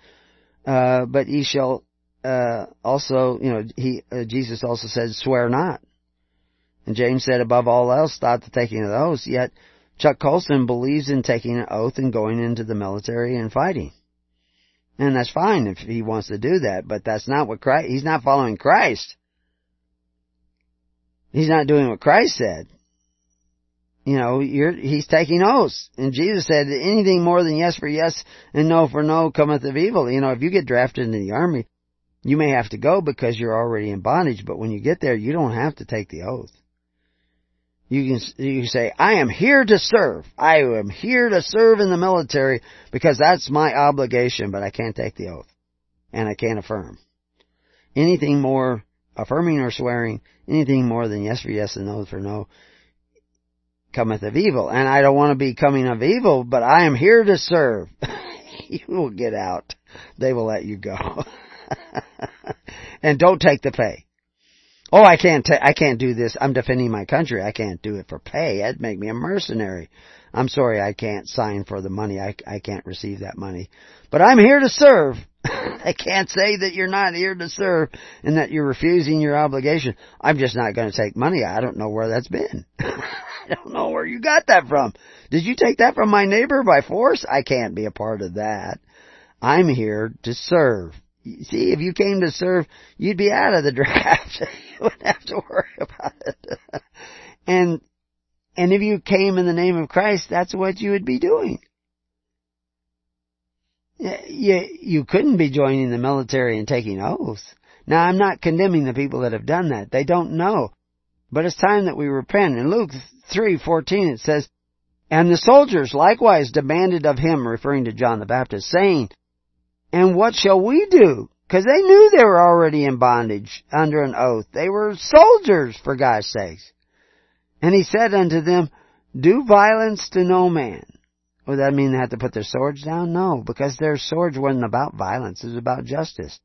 Uh, but he shall uh, also, you know, he uh, Jesus also said, "Swear not." And James said, above all else, stop the taking of the oath, Yet Chuck Colson believes in taking an oath and going into the military and fighting. And that's fine if he wants to do that, but that's not what Christ, he's not following Christ. He's not doing what Christ said. You know, he's taking oaths. And Jesus said, anything more than yes for yes and no for no cometh of evil. You know, if you get drafted into the army, you may have to go because you're already in bondage, but when you get there, you don't have to take the oath. You can, you say, I am here to serve. I am here to serve in the military because that's my obligation, but I can't take the oath. And I can't affirm. Anything more affirming or swearing, anything more than yes for yes and no for no, cometh of evil. And I don't want to be coming of evil, but I am here to serve. you will get out. They will let you go. and don't take the pay. Oh, I can't, ta- I can't do this. I'm defending my country. I can't do it for pay. That'd make me a mercenary. I'm sorry, I can't sign for the money. I, I can't receive that money. But I'm here to serve. I can't say that you're not here to serve and that you're refusing your obligation. I'm just not going to take money. I don't know where that's been. I don't know where you got that from. Did you take that from my neighbor by force? I can't be a part of that. I'm here to serve. See, if you came to serve, you'd be out of the draft. you wouldn't have to worry about it. and, and if you came in the name of Christ, that's what you would be doing. You, you couldn't be joining the military and taking oaths. Now I'm not condemning the people that have done that. They don't know. But it's time that we repent. In Luke 3:14 it says, And the soldiers likewise demanded of him, referring to John the Baptist, saying, and what shall we do? Because they knew they were already in bondage under an oath. They were soldiers, for God's sakes. And he said unto them, Do violence to no man. Would that mean they had to put their swords down? No, because their swords wasn't about violence. It was about justice.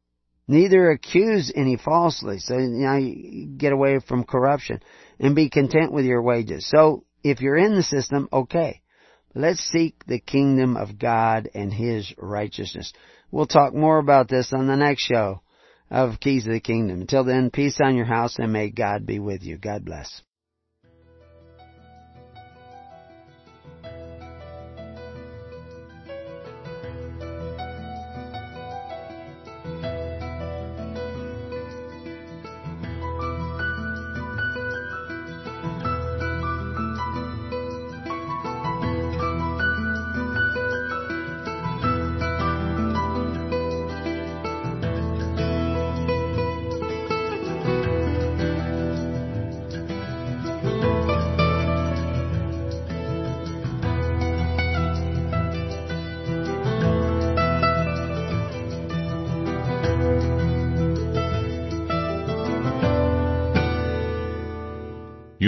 Neither accuse any falsely. So now you get away from corruption and be content with your wages. So if you're in the system, okay. Let's seek the kingdom of God and His righteousness. We'll talk more about this on the next show of Keys of the Kingdom. Until then, peace on your house and may God be with you. God bless.